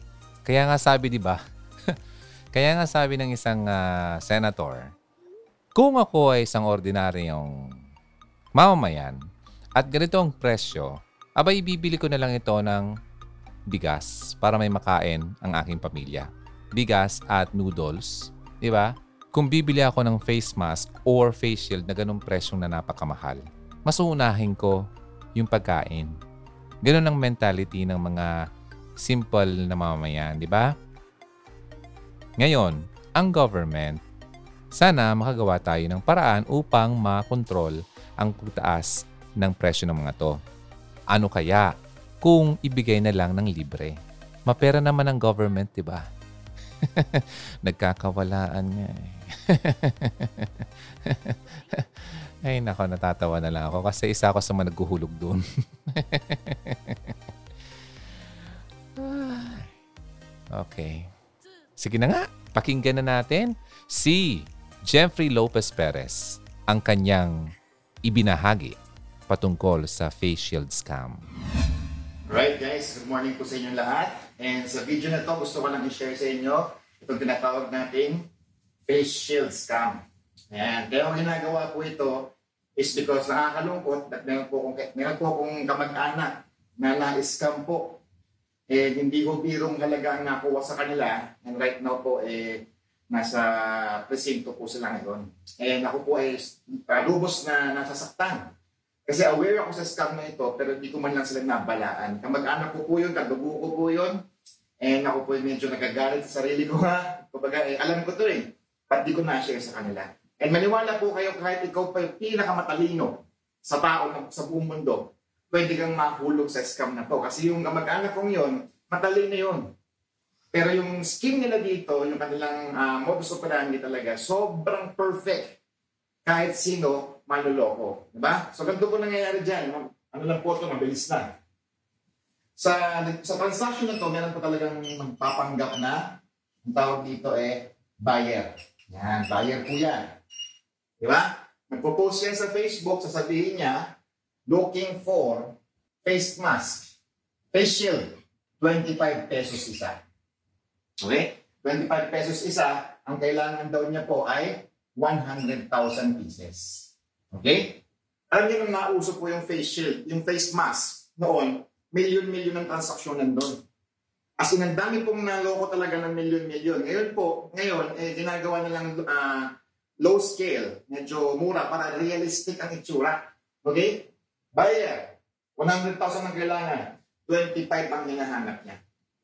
Kaya nga sabi, di ba? Kaya nga sabi ng isang uh, senator, kung ako ay isang ordinaryong mamamayan at ganito ang presyo, abay bibili ko na lang ito ng bigas para may makain ang aking pamilya. Bigas at noodles, di ba? Kung bibili ako ng face mask or face shield na ganong presyong na napakamahal, mas uunahin ko yung pagkain. Ganon ang mentality ng mga simple na mamamayan, di ba? Ngayon, ang government, sana makagawa tayo ng paraan upang makontrol ang pagtaas ng presyo ng mga to. Ano kaya kung ibigay na lang ng libre? Mapera naman ang government, di ba? Nagkakawalaan nga eh. Ay, nako, natatawa na lang ako kasi isa ako sa mga naghuhulog doon. okay. Sige na nga, pakinggan na natin si Jeffrey Lopez Perez ang kanyang ibinahagi patungkol sa face shield scam. Right guys, good morning po sa inyong lahat. And sa video na to, gusto ko lang i-share sa inyo itong tinatawag nating face shield scam. Ayan. Kaya ang ginagawa po ito is because nakakalungkot at meron po akong, meron po akong kamag-anak na na-scam po. Eh, hindi ko birong halaga ang nakuha sa kanila. And right now po, eh, nasa presinto po sila ngayon. And ako po ay uh, lubos na nasasaktan. Kasi aware ako sa scam na ito, pero hindi ko man lang sila nabalaan. Kamag-anak ko po yun, kadugo ko po yun. And ako po medyo nagagalit sa sarili ko ha. Kumbaga, eh, alam ko to eh. Ba't di ko na-share sa kanila? And maniwala po kayo kahit ikaw pa yung pinakamatalino sa tao ng, sa buong mundo, pwede kang mahulog sa scam na to. Kasi yung kamag-anak kong yun, matalino yun. Pero yung scheme nila dito, yung kanilang uh, modus operandi talaga, sobrang perfect. Kahit sino, manloloko. Diba? So, ganito po nangyayari dyan. Ano lang po ito, mabilis na. Sa, sa transaction na to, meron po talagang magpapanggap na, ang tawag dito eh, buyer. Yan, buyer po yan. Diba? Nagpo-post yan sa Facebook, sasabihin niya, looking for face mask, face shield, 25 pesos isa. Okay? 25 pesos isa, ang kailangan daw niya po ay 100,000 pieces. Okay? Alam niyo nung nauso po yung face shield, yung face mask noon, milyon-milyon ng transaksyon nandun. As in, ang dami pong naloko talaga ng milyon-milyon. Ngayon po, ngayon, eh, ginagawa na lang uh, low scale, medyo mura para realistic ang itsura. Okay? Buyer, 100,000 ang kailangan, 25 ang hinahanap niya.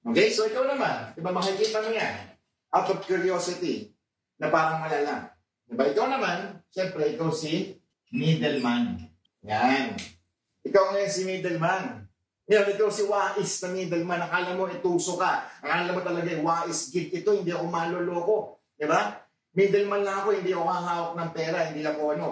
Okay? So ikaw naman, di ba makikita mo yan? Out of curiosity, na parang malala. Di ba? Ikaw naman, siyempre, ikaw si middleman. Yan. Ikaw ngayon si middleman. Ngayon, ikaw si wais na middleman. Akala mo ituso ka. Akala mo talaga wais gig ito, hindi ako maloloko. Di ba? Middleman lang ako, hindi ako hahawak ng pera, hindi ako ano.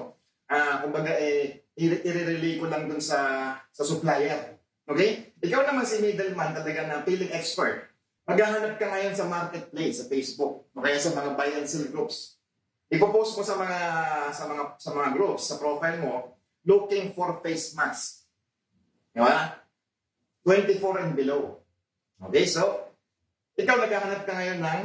Ah, kumbaga eh, i-relay ko lang dun sa sa supplier. Okay? Ikaw naman si middleman talaga na feeling expert. Maghahanap ka ngayon sa marketplace, sa Facebook, o kaya sa mga buy and sell groups. Ipopost mo sa mga sa mga sa mga groups, sa profile mo, looking for face mask. Di ba? 24 and below. Okay, so, ikaw naghahanap ka ngayon ng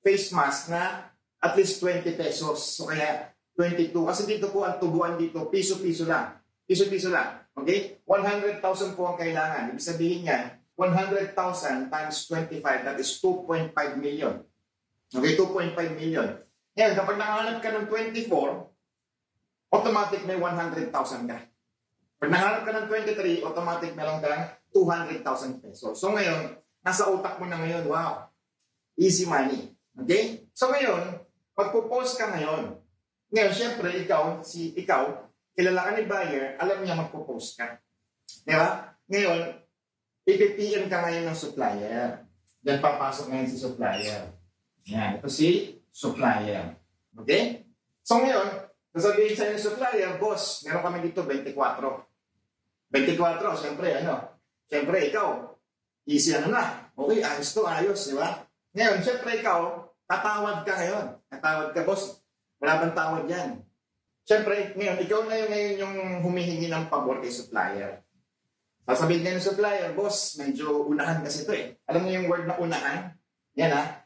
face mask na at least 20 pesos. So kaya 22. Kasi dito po ang tubuan dito, piso-piso lang. Piso-piso lang. Okay? 100,000 po ang kailangan. Ibig sabihin niya, 100,000 times 25, that is 2.5 million. Okay, 2.5 million. Ngayon, kapag nakahanap ka ng 24, automatic may 100,000 ka. Pag nakahanap ka ng 23, automatic meron kang 200,000 pesos. So ngayon, nasa utak mo na ngayon, wow, easy money. Okay? So ngayon, magpo-post ka ngayon. Ngayon, syempre, ikaw, si ikaw, kilala ka ni buyer, alam niya magpo-post ka. Di ba? Ngayon, ipipm ka ngayon ng supplier. Diyan papasok ngayon si supplier. Yan, ito si supplier. Okay? So ngayon, sasabihin sa yung supplier, boss, meron kami dito 24. 24, siyempre, ano? Siyempre, ikaw, easy ano na. Okay, ayos to, ayos, di ba? Ngayon, siyempre, ikaw, tatawad ka ngayon. Tatawad ka, boss. Wala bang tawad yan? Siyempre, ngayon, ikaw na yung ngayon yung humihingi ng pabor kay supplier. Sasabihin ngayon ng supplier, boss, medyo unahan kasi ito eh. Alam mo yung word na unahan? Yan ha.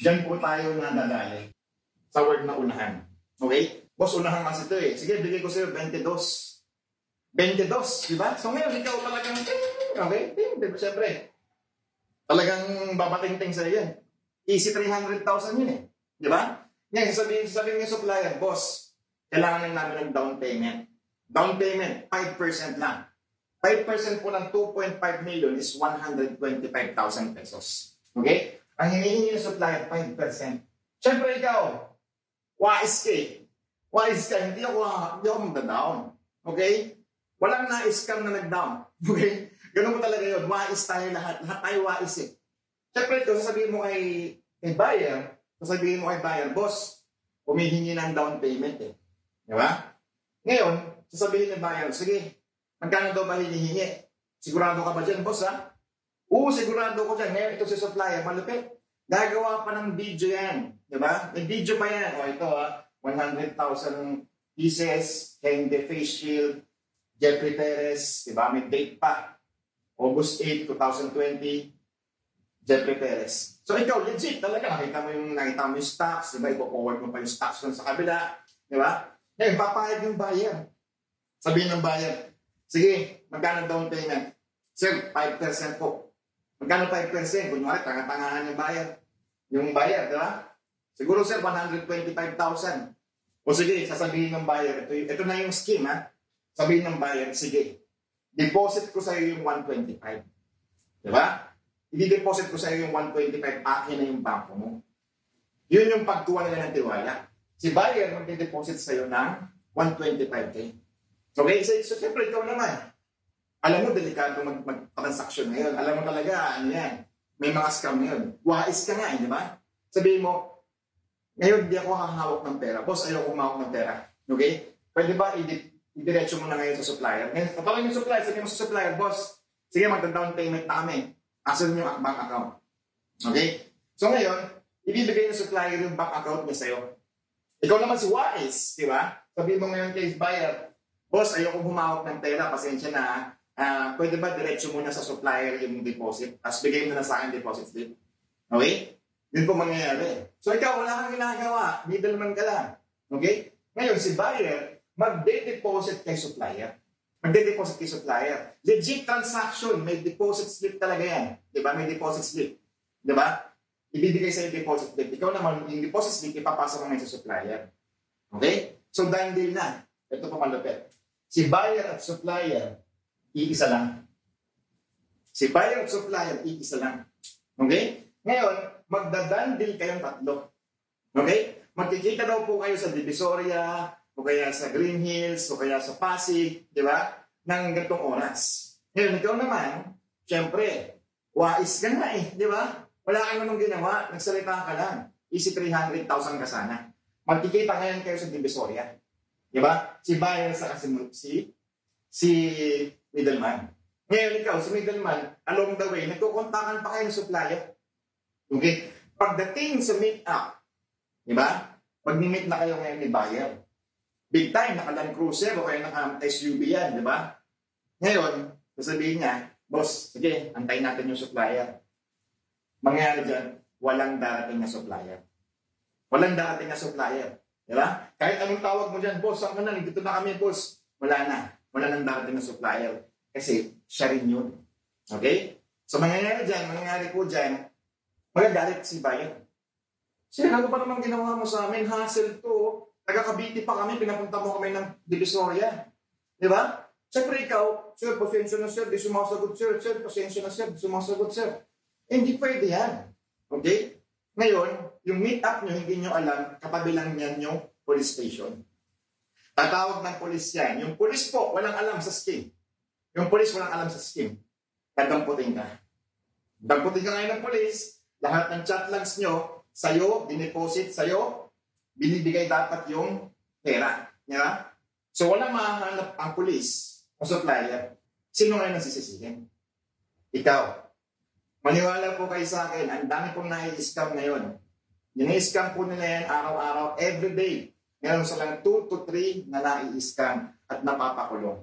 Diyan po tayo nadadali. Sa word na unahan. Okay? Boss, unahan kasi ito eh. Sige, bigay ko sa'yo 22. 22, di ba? So ngayon, ikaw talagang, okay, di ba? Siyempre, talagang babating-ting sa'yo yan. Easy 300,000 yun eh. Di ba? Ngayon, sasabihin, sasabihin ng supplier, boss, kailangan lang namin ng down payment. Down payment, 5% lang. 5% po ng 2.5 million is 125,000 pesos. Okay? Ang hinihingi ng supplier, 5%. Siyempre ikaw, wise ka eh. Wise ka, hindi ako, hindi ako magda-down. Okay? Walang na-scam na nag-down. Okay? Ganun mo talaga yun. Wais tayo lahat. Lahat tayo wais eh. Siyempre ito, sasabihin mo kay, kay buyer, sasabihin mo kay buyer, boss, humihingi ng down payment eh. Di ba? Ngayon, sasabihin ng buyer, sige, magkano daw ba hinihingi? Sigurado ka ba dyan, boss ha? Oo, sigurado ko dyan. Ngayon, ito si supplier, malupit. Gagawa pa ng video yan. Di ba? May video pa yan. O ito ha, 100,000 pieces, Henry face shield, Jeffrey Perez, di ba? May date pa. August 8, 2020, Jeffrey Perez. So ikaw, legit talaga. Nakita mo yung, nakita mo yung stocks, di ba? Ipo-forward mo pa yung stocks dun sa kabila. Di ba? Ngayon, papayag yung buyer. Sabihin ng buyer, sige, magkano down payment? Sir, 5% po. Magkano 5%? Kunwari, tanga-tangahan yung buyer. Yung buyer, di ba? Siguro, sir, 125,000. O sige, sasabihin ng buyer, ito, ito na yung scheme, ha? Sabihin ng buyer, sige, deposit ko sa'yo yung 125. Di ba? I-deposit ko sa'yo yung 125, akin na yung bangko mo. Yun yung pagkuha nila ng tiwala. Si buyer magde-deposit sa'yo ng 125k. Okay, so, so siyempre ikaw naman. Alam mo, delikado mag- mag-transaction ngayon. Alam mo talaga, ano yan, may mga scam ngayon. Wais ka nga, eh, di ba? Sabihin mo, ngayon hindi ako hahawak ng pera. Boss, ayoko humawak ng pera. Okay? Pwede ba i- idiretso mo na ngayon sa supplier? Ngayon, kapag yung supplier, sabihin mo sa supplier, boss, sige, magda-down payment na kami. Asan yung bank account? Okay? So ngayon, ibibigay ng supplier yung bank account niya sa'yo. Ikaw naman si Wise, di ba? Sabihin mo ngayon kay buyer, boss, ayoko humawak ng pera, pasensya na. Ah, pwede ba diretso muna sa supplier yung deposit? Tapos bigay mo na sa akin deposit slip. Okay? Yun po mangyayari. So ikaw, wala kang ginagawa. Middleman ka lang. Okay? Ngayon, si buyer, magde-deposit kay supplier. Magde-deposit kay supplier. Legit transaction, may deposit slip talaga yan. Di ba? May deposit slip. Di ba? Ibibigay sa yung deposit slip. Ikaw naman, yung deposit slip, ipapasa mo ngayon sa supplier. Okay? So, done deal na. Ito pa malupit. Si buyer at supplier, iisa lang. Si buyer at supplier, iisa lang. Okay? Ngayon, magdadandil kayong tatlo. Okay? Magkikita daw po kayo sa Divisoria, o kaya sa Green Hills, o kaya sa Pasig, di ba? Nang ganitong oras. Ngayon, ikaw naman, syempre, wais ka nga eh, di ba? Wala ka namang ginawa, nagsalita ka lang. Easy 300,000 ka sana. Magkikita ngayon kayo sa Divisoria. Di ba? Si buyer sa kasi si, si middleman. Ngayon ikaw, si middleman, along the way, nagkukontakan pa kayo ng supplier. Okay? Pagdating sa meet-up, di ba? Pag ni-meet na kayo ngayon ni buyer, big time, naka-Land Cruiser o kaya naka-SUV yan, di ba? Ngayon, sasabihin niya, boss, sige, antayin natin yung supplier. Mangyayari dyan, walang darating na supplier. Walang darating na supplier. Di ba? Kahit anong tawag mo dyan, boss, saan ka na? Dito na kami, boss. Wala na. Wala nang darating na supplier. Kasi siya rin yun. Okay? So mangyayari dyan, mangyayari po dyan, magagalit si buyer. Sir, ano pa naman ginawa mo sa amin? Hassle to. Taga-Cavite pa kami, pinapunta mo kami ng Divisoria. Di ba? Siyempre ikaw, sir, pasensya na sir, di sumasagot sir, sir, pasensya na sir, di sumasagot sir. Eh, hindi pwede yan. Okay? Ngayon, yung meet up nyo, hindi nyo alam, kapabilang yan yung police station. Tatawag ng police yan. Yung police po, walang alam sa scheme. Yung police walang alam sa scheme. Dadamputin ka. Damputin ka ngayon ng police, lahat ng chat logs nyo, sa'yo, dineposit sa'yo, binibigay dapat yung pera. Di ba? So walang mahanap ang police o supplier. Sino ngayon ang sisisihin? Ikaw. Maniwala po kayo sa akin, ang dami pong nai-scam ngayon. Ini-scam po nila yan araw-araw, everyday. Meron silang 2 to 3 na nai-scam at napapakulong.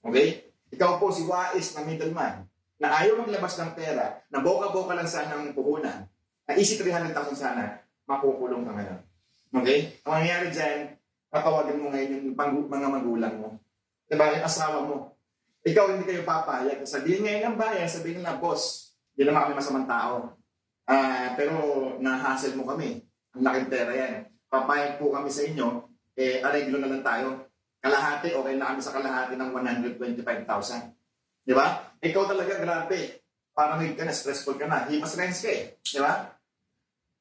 Okay? Ikaw po si Wais na middleman na ayaw maglabas ng pera, na boka-boka lang sana ang puhunan, na easy 300,000 sana, makukulong ka ngayon. Okay? Ang mangyayari dyan, tatawagan mo ngayon yung mga magulang mo. Diba? Yung asawa mo. Ikaw hindi kayo papayag. Sabihin ngayon ng bayan, sabihin nila, boss, hindi naman kami masamang tao. Ah, pero nahassle mo kami. Ang laking pera yan. Papayag po kami sa inyo, eh, areglo na lang tayo. Kalahati, okay na kami sa kalahati ng 125,000. Di ba? Ikaw talaga, grabe. Paranoid ka na, stressful ka na. Himas rents ka eh. Di ba?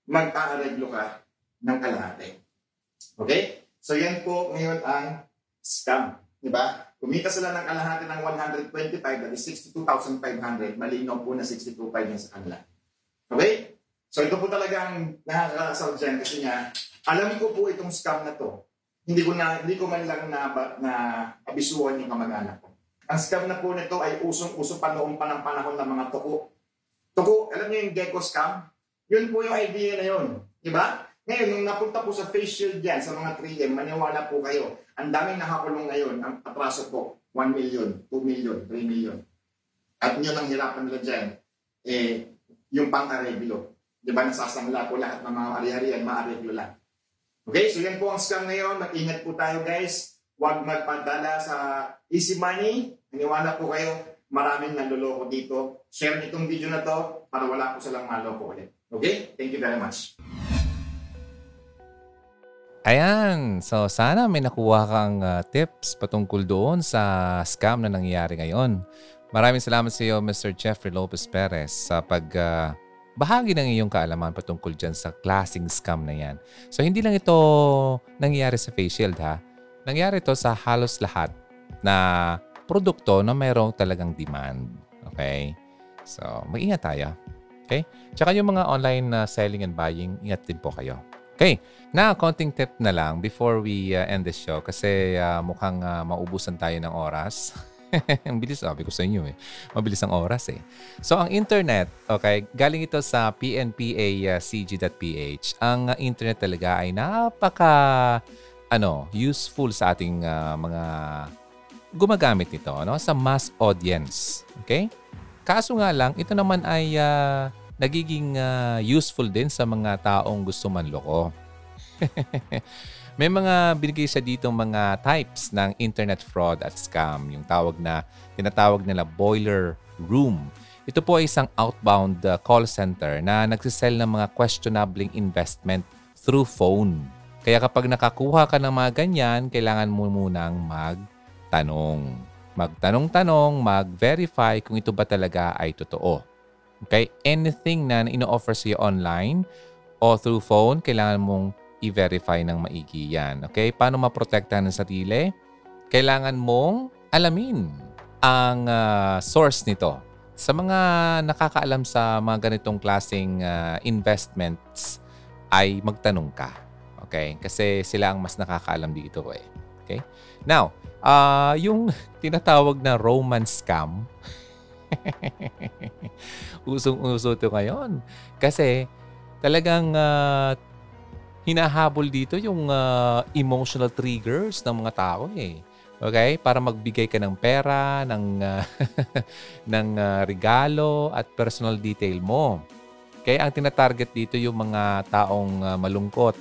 Magkaareglo ka ng kalahati. Okay? So yan po ngayon ang scam. Di ba? Kumita sila ng kalahati ng 125, that is 62,500. Malinaw po na 62,500 yan sa kanila. Okay? So ito po talagang nakakasal dyan kasi nga, alam ko po itong scam na to. Hindi ko na hindi ko man lang na, na abisuhan yung kamag-anak ko. Ang scam na po nito ay usong-uso pa noong pa ng panahon ng mga tuko. Tuko, alam niyo yung gecko scam? Yun po yung idea na yun. Di ba? Ngayon, nung napunta po sa face shield dyan, sa mga 3M, maniwala po kayo, ang daming nakakulong ngayon, ang atraso po, 1 million, 2 million, 3 million. At yun ang hirapan nila dyan, eh, yung pang-areglo. Di ba, nasasangla po lahat ng mga ari-arian, ma-areglo lang. Okay, so yan po ang scam ngayon. Mag-ingat po tayo guys. Huwag magpadala sa easy money. Naniwala po kayo, maraming nanloloko dito. Share nitong video na to para wala po silang maloko ulit. Okay? Thank you very much. Ayan. So, sana may nakuha kang uh, tips patungkol doon sa scam na nangyayari ngayon. Maraming salamat sa iyo, Mr. Jeffrey Lopez Perez, sa pag uh, bahagi ng iyong kaalaman patungkol dyan sa klaseng scam na yan. So, hindi lang ito nangyayari sa face shield ha. Nangyayari ito sa halos lahat na produkto na mayroong talagang demand. Okay? So, mag-ingat tayo. Okay? Tsaka yung mga online na uh, selling and buying, ingat din po kayo. Okay. Na, konting tip na lang before we uh, end the show kasi uh, mukhang uh, maubusan tayo ng oras. ang bilis, sabi ko sa inyo eh. Mabilis ang oras eh. So, ang internet, okay, galing ito sa pnpacg.ph. Ang uh, internet talaga ay napaka ano, useful sa ating uh, mga gumagamit nito no sa mass audience. Okay? Kaso nga lang, ito naman ay uh, nagiging uh, useful din sa mga taong gusto manloko. May mga binigay sa dito mga types ng internet fraud at scam, yung tawag na tinatawag nila boiler room. Ito po ay isang outbound uh, call center na nagsisell ng mga questionable investment through phone. Kaya kapag nakakuha ka ng mga ganyan, kailangan mo munang magtanong. Magtanong-tanong, mag-verify kung ito ba talaga ay totoo. Okay? Anything na ino-offer sa'yo online o through phone, kailangan mong i-verify ng maigi yan. Okay? Paano maprotektahan ng sarili? Kailangan mong alamin ang uh, source nito. Sa mga nakakaalam sa mga ganitong klaseng uh, investments, ay magtanong ka. Okay? Kasi sila ang mas nakakaalam dito eh. Okay? Now, uh, yung tinatawag na romance scam, Usong-uso ito ngayon. Kasi talagang uh, hinahabol dito yung uh, emotional triggers ng mga tao eh. Okay? Para magbigay ka ng pera, ng, uh, ng uh, regalo at personal detail mo. Kaya ang tinatarget dito yung mga taong uh, malungkot.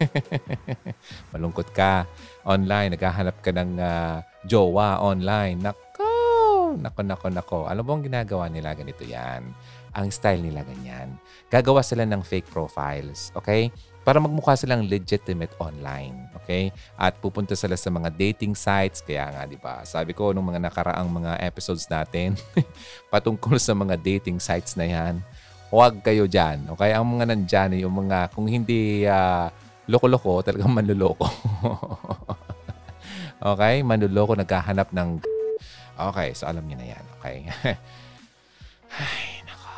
malungkot ka online, naghahanap ka ng uh, jowa online. Nako, nako, nako, nako. Ano bang ginagawa nila? Ganito yan. Ang style nila ganyan. Gagawa sila ng fake profiles. Okay? Para magmukha silang legitimate online. Okay? At pupunta sila sa mga dating sites. Kaya nga, di ba? Sabi ko nung mga nakaraang mga episodes natin, patungkol sa mga dating sites na yan, huwag kayo dyan. Okay? Ang mga nandyan, yung mga, kung hindi uh, loko-loko, talagang manluloko. okay? Manluloko, naghahanap ng... Okay, so alam niyo na yan. Okay? Ay, nako.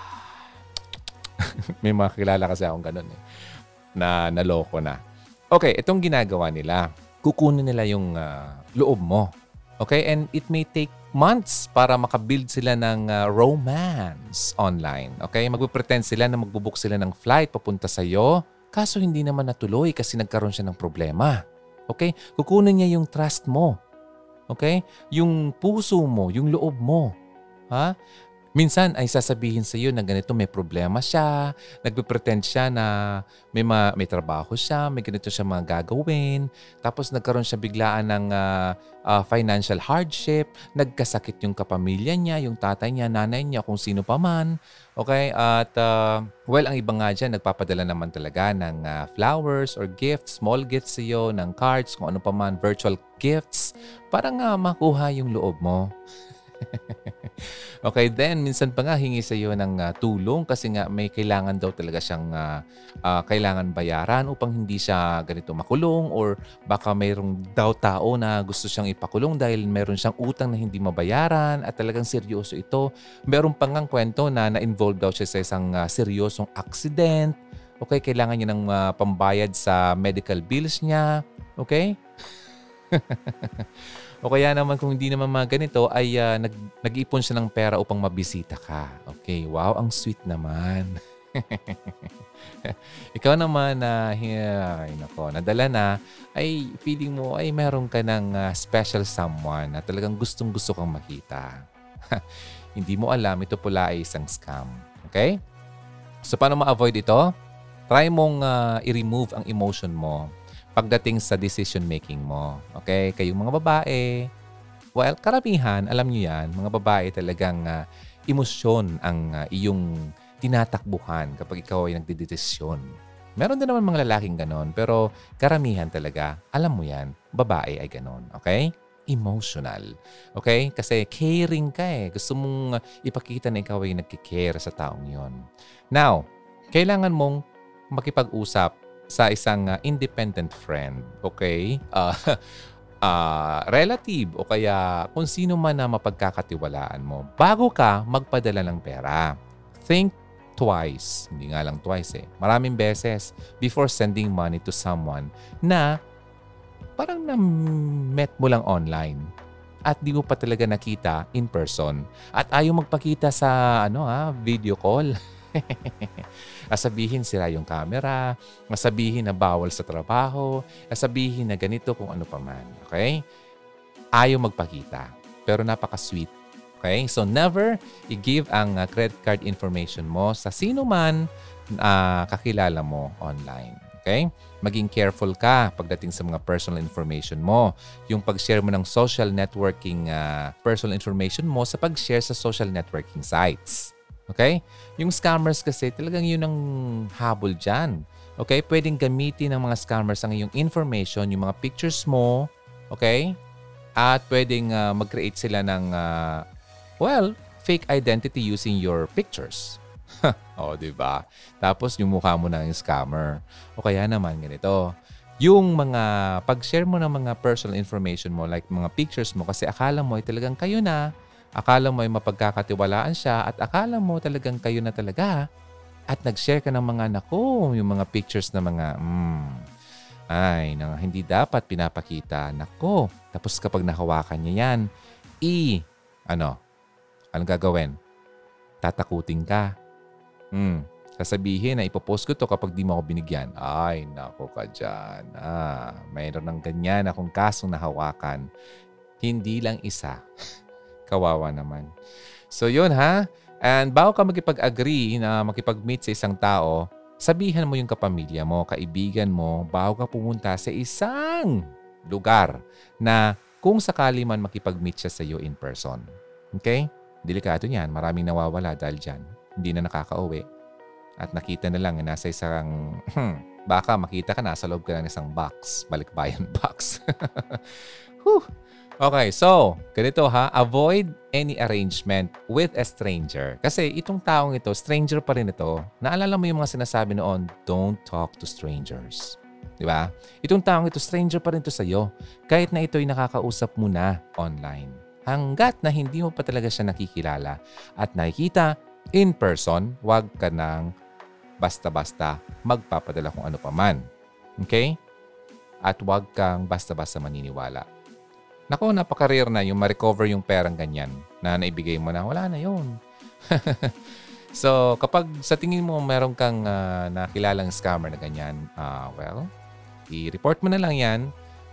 May mga kilala kasi akong ganun eh na naloko na. Okay, itong ginagawa nila, kukunin nila yung uh, loob mo. Okay, and it may take months para makabuild sila ng uh, romance online. Okay, magpipretend sila na magbubook sila ng flight papunta sa iyo, kaso hindi naman natuloy kasi nagkaroon siya ng problema. Okay, kukunin niya yung trust mo. Okay, yung puso mo, yung loob mo. Ha? Minsan ay sasabihin sa iyo na ganito may problema siya, nagpe-pretend siya na may, ma- may trabaho siya, may ganito siya mga gagawin, tapos nagkaroon siya biglaan ng uh, uh, financial hardship, nagkasakit yung kapamilya niya, yung tatay niya, nanay niya, kung sino pa man. Okay? At uh, well, ang iba nga dyan, nagpapadala naman talaga ng uh, flowers or gifts, small gifts sa iyo, ng cards, kung ano pa man, virtual gifts, para nga makuha yung loob mo. okay, then minsan pa nga hingi sa iyo ng uh, tulong kasi nga may kailangan daw talaga siyang uh, uh, kailangan bayaran upang hindi siya ganito makulong or baka mayroong daw tao na gusto siyang ipakulong dahil meron siyang utang na hindi mabayaran at talagang seryoso ito. Meron pa ngang kwento na na-involve daw siya sa isang uh, seryosong accident. Okay, kailangan niya ng uh, pambayad sa medical bills niya. Okay? O kaya naman kung hindi naman mga ganito ay uh, nag, nag-ipon siya ng pera upang mabisita ka. Okay, wow, ang sweet naman. Ikaw naman na uh, ay nako, nadala na ay feeling mo ay meron ka ng uh, special someone na talagang gustong gusto kang makita. hindi mo alam ito pula ay isang scam. Okay? So paano ma-avoid ito? Try mong uh, i-remove ang emotion mo pagdating sa decision making mo. Okay? Kayong mga babae, well, karamihan, alam niyo yan, mga babae talagang uh, emosyon ang uh, iyong tinatakbuhan kapag ikaw ay nagdedesisyon. Meron din naman mga lalaking ganon, pero karamihan talaga, alam mo yan, babae ay ganon. Okay? Emotional. Okay? Kasi caring ka eh. Gusto mong ipakita na ikaw ay nagkikare sa taong yon. Now, kailangan mong makipag-usap sa isang uh, independent friend, okay? Uh, uh, relative o kaya kung sino man na mapagkakatiwalaan mo bago ka magpadala ng pera. Think twice, hindi nga lang twice eh, maraming beses before sending money to someone na parang na-met mo lang online at di mo pa talaga nakita in person at ayaw magpakita sa ano ha, video call. Asabihin sira yung camera, masabihin na bawal sa trabaho, asabihin na ganito kung ano pa man. Okay? Ayaw magpakita. Pero napaka-sweet. Okay? So never i-give ang uh, credit card information mo sa sino man uh, kakilala mo online. Okay? Maging careful ka pagdating sa mga personal information mo. Yung pag-share mo ng social networking uh, personal information mo sa pag-share sa social networking sites. Okay? Yung scammers kasi, talagang yun ang habol dyan. Okay? Pwedeng gamitin ng mga scammers ang iyong information, yung mga pictures mo. Okay? At pwedeng uh, mag-create sila ng, uh, well, fake identity using your pictures. o, oh, di ba? Tapos yung mukha mo na yung scammer. O kaya naman ganito. Yung mga pag-share mo ng mga personal information mo like mga pictures mo kasi akala mo ay talagang kayo na Akala mo ay mapagkakatiwalaan siya at akala mo talagang kayo na talaga. At nag-share ka ng mga anak ko, yung mga pictures na mga, mm, ay, na hindi dapat pinapakita. Nako. Tapos kapag nahawakan niya yan, i, ano, anong gagawin? Tatakutin ka. Hmm, sasabihin na ipopost ko to kapag di mo ako binigyan. Ay, nako ka dyan. Ah, mayroon ng ganyan akong kasong nahawakan. Hindi lang isa. Kawawa naman. So yun ha. And bago ka makipag-agree na makipag-meet sa isang tao, sabihan mo yung kapamilya mo, kaibigan mo, bago ka pumunta sa isang lugar na kung sakali man makipag-meet siya sa iyo in person. Okay? Delikado yan. Maraming nawawala dahil dyan. Hindi na nakakauwi. At nakita na lang na nasa isang, hmm, baka makita ka nasa loob ka ng isang box. Balikbayan box. Whew. Okay, so, ganito ha. Avoid any arrangement with a stranger. Kasi itong taong ito, stranger pa rin ito. Naalala mo yung mga sinasabi noon, don't talk to strangers. Di ba? Itong taong ito, stranger pa rin ito sa'yo. Kahit na ito'y nakakausap mo na online. Hanggat na hindi mo pa talaga siya nakikilala at nakikita in person, huwag ka nang basta-basta magpapadala kung ano pa man. Okay? At huwag kang basta-basta maniniwala. Nako, napaka-rare na yung ma-recover yung perang ganyan na naibigay mo na. Wala na yun. so, kapag sa tingin mo meron kang uh, nakilalang scammer na ganyan, uh, well, i-report mo na lang yan.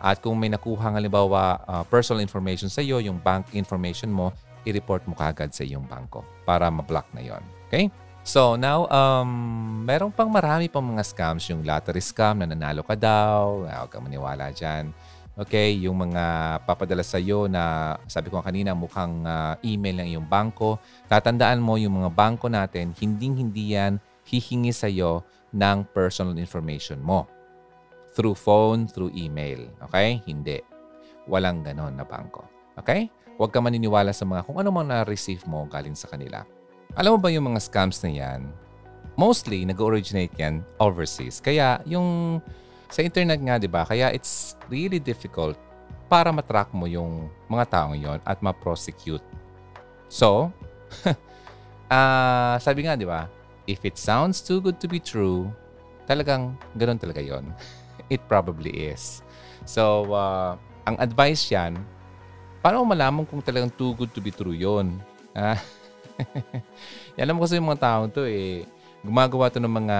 At kung may nakuha halimbawa uh, personal information sa iyo, yung bank information mo, i-report mo kagad sa iyong bangko para ma-block na yon. Okay? So now, um, meron pang marami pang mga scams. Yung lottery scam na nanalo ka daw. Huwag kang maniwala dyan. Okay, yung mga papadala sa iyo na sabi ko kanina mukhang uh, email ng iyong bangko. Tatandaan mo yung mga bangko natin, hinding-hindi yan hihingi sa iyo ng personal information mo. Through phone, through email. Okay? Hindi. Walang ganon na bangko. Okay? Huwag ka maniniwala sa mga kung ano man na-receive mo galing sa kanila. Alam mo ba yung mga scams na yan? Mostly, nag-originate yan overseas. Kaya yung sa internet nga, di ba? Kaya it's really difficult para matrack mo yung mga taong yon at ma-prosecute. So, uh, sabi nga, di ba? If it sounds too good to be true, talagang ganun talaga yon. It probably is. So, uh, ang advice yan, paano mo malaman kung talagang too good to be true yon? Ah, Alam mo kasi yung mga taong to eh, gumagawa to ng mga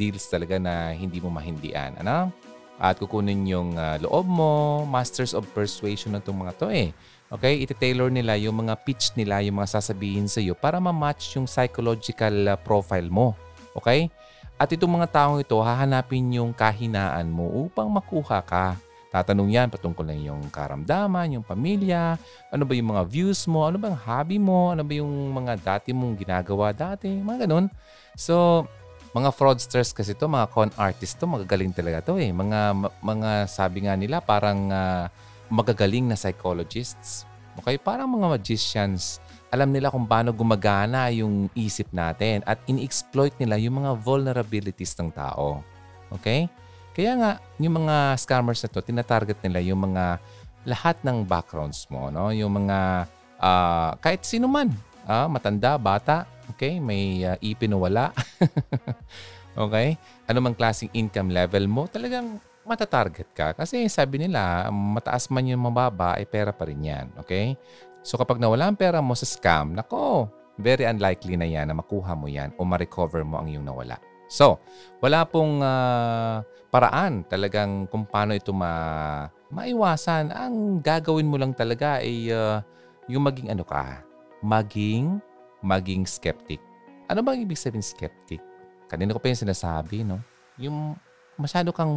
deals talaga na hindi mo mahindian. Ano? At kukunin yung uh, loob mo, masters of persuasion na itong mga to eh. Okay? Iti-tailor nila yung mga pitch nila, yung mga sasabihin sa iyo para ma-match yung psychological uh, profile mo. Okay? At itong mga taong ito, hahanapin yung kahinaan mo upang makuha ka. Tatanong yan patungkol na yung karamdaman, yung pamilya, ano ba yung mga views mo, ano ba ang hobby mo, ano ba yung mga dati mong ginagawa dati, mga ganun. So, mga fraudsters kasi to, mga con artists to, magagaling talaga to eh. Mga, mga sabi nga nila, parang uh, magagaling na psychologists. Okay? Parang mga magicians. Alam nila kung paano gumagana yung isip natin at in-exploit nila yung mga vulnerabilities ng tao. Okay? Kaya nga, yung mga scammers na to, tinatarget nila yung mga lahat ng backgrounds mo, no? Yung mga uh, kahit sino man, uh, matanda, bata, Okay? May uh, ipin okay? Ano mang klaseng income level mo, talagang matatarget ka. Kasi sabi nila, mataas man yung mababa, ay pera pa rin yan. Okay? So kapag nawala ang pera mo sa scam, nako, very unlikely na yan na makuha mo yan o ma-recover mo ang iyong nawala. So, wala pong uh, paraan talagang kung paano ito ma maiwasan. Ang gagawin mo lang talaga ay uh, yung maging ano ka, maging maging skeptic. Ano bang ibig sabihin skeptic? Kanina ko pa yung sinasabi, no? Yung masyado kang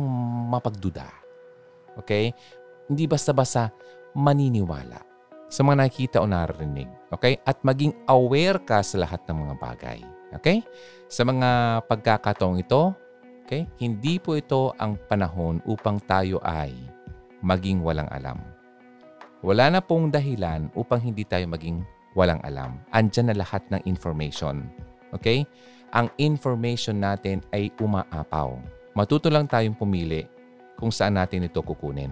mapagduda. Okay? Hindi basta-basta maniniwala sa mga nakikita o narinig. Okay? At maging aware ka sa lahat ng mga bagay. Okay? Sa mga pagkakataong ito, okay? Hindi po ito ang panahon upang tayo ay maging walang alam. Wala na pong dahilan upang hindi tayo maging walang alam. Andyan na lahat ng information. Okay? Ang information natin ay umaapaw. Matuto lang tayong pumili kung saan natin ito kukunin.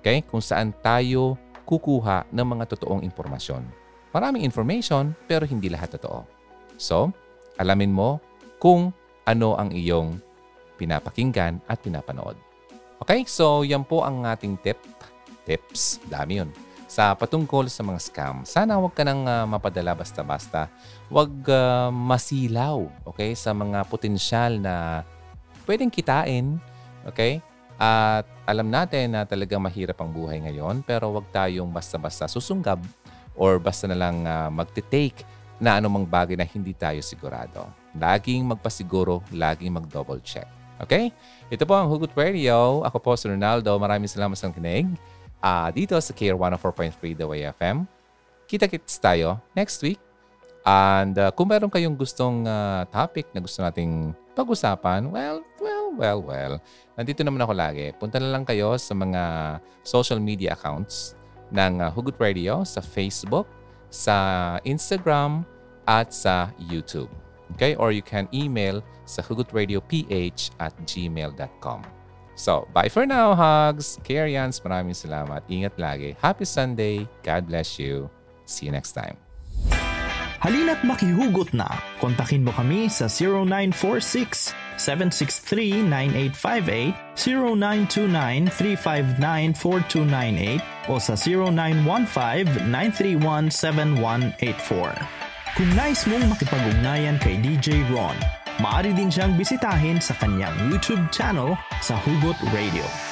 Okay? Kung saan tayo kukuha ng mga totoong impormasyon. Maraming information pero hindi lahat totoo. So, alamin mo kung ano ang iyong pinapakinggan at pinapanood. Okay? So, yan po ang ating tip. Tips. Dami yun sa patungkol sa mga scam. Sana huwag ka nang uh, mapadala basta-basta. Huwag uh, masilaw okay, sa mga potensyal na pwedeng kitain. Okay? At alam natin na talagang mahirap ang buhay ngayon pero huwag tayong basta-basta susunggab or basta na lang uh, magte-take na anumang bagay na hindi tayo sigurado. Laging magpasiguro, laging mag-double check. Okay? Ito po ang Hugot Radio. Ako po si Ronaldo. Maraming salamat sa kinig. ah, dito sa KR 104.3 The Way FM. Kita-kits tayo next week. And uh, kung meron kayong gustong uh, topic na gusto nating pag-usapan, well, well, well, well. Nandito naman ako lagi. Punta na lang kayo sa mga social media accounts ng uh, Hugot Radio sa Facebook, sa Instagram, at sa YouTube. Okay? Or you can email sa hugotradioph at gmail.com. So, bye for now, hugs. Karians, maraming salamat. Ingat lagi. Happy Sunday. God bless you. See you next time. Halina't makihugot na. Kontakin mo kami sa 0946 763-9858, 0929-359-4298 o sa 0915-931-7184. Kung nais mong makipag-ugnayan kay DJ Ron, maaari din siyang bisitahin sa kanyang YouTube channel sa Hugot Radio.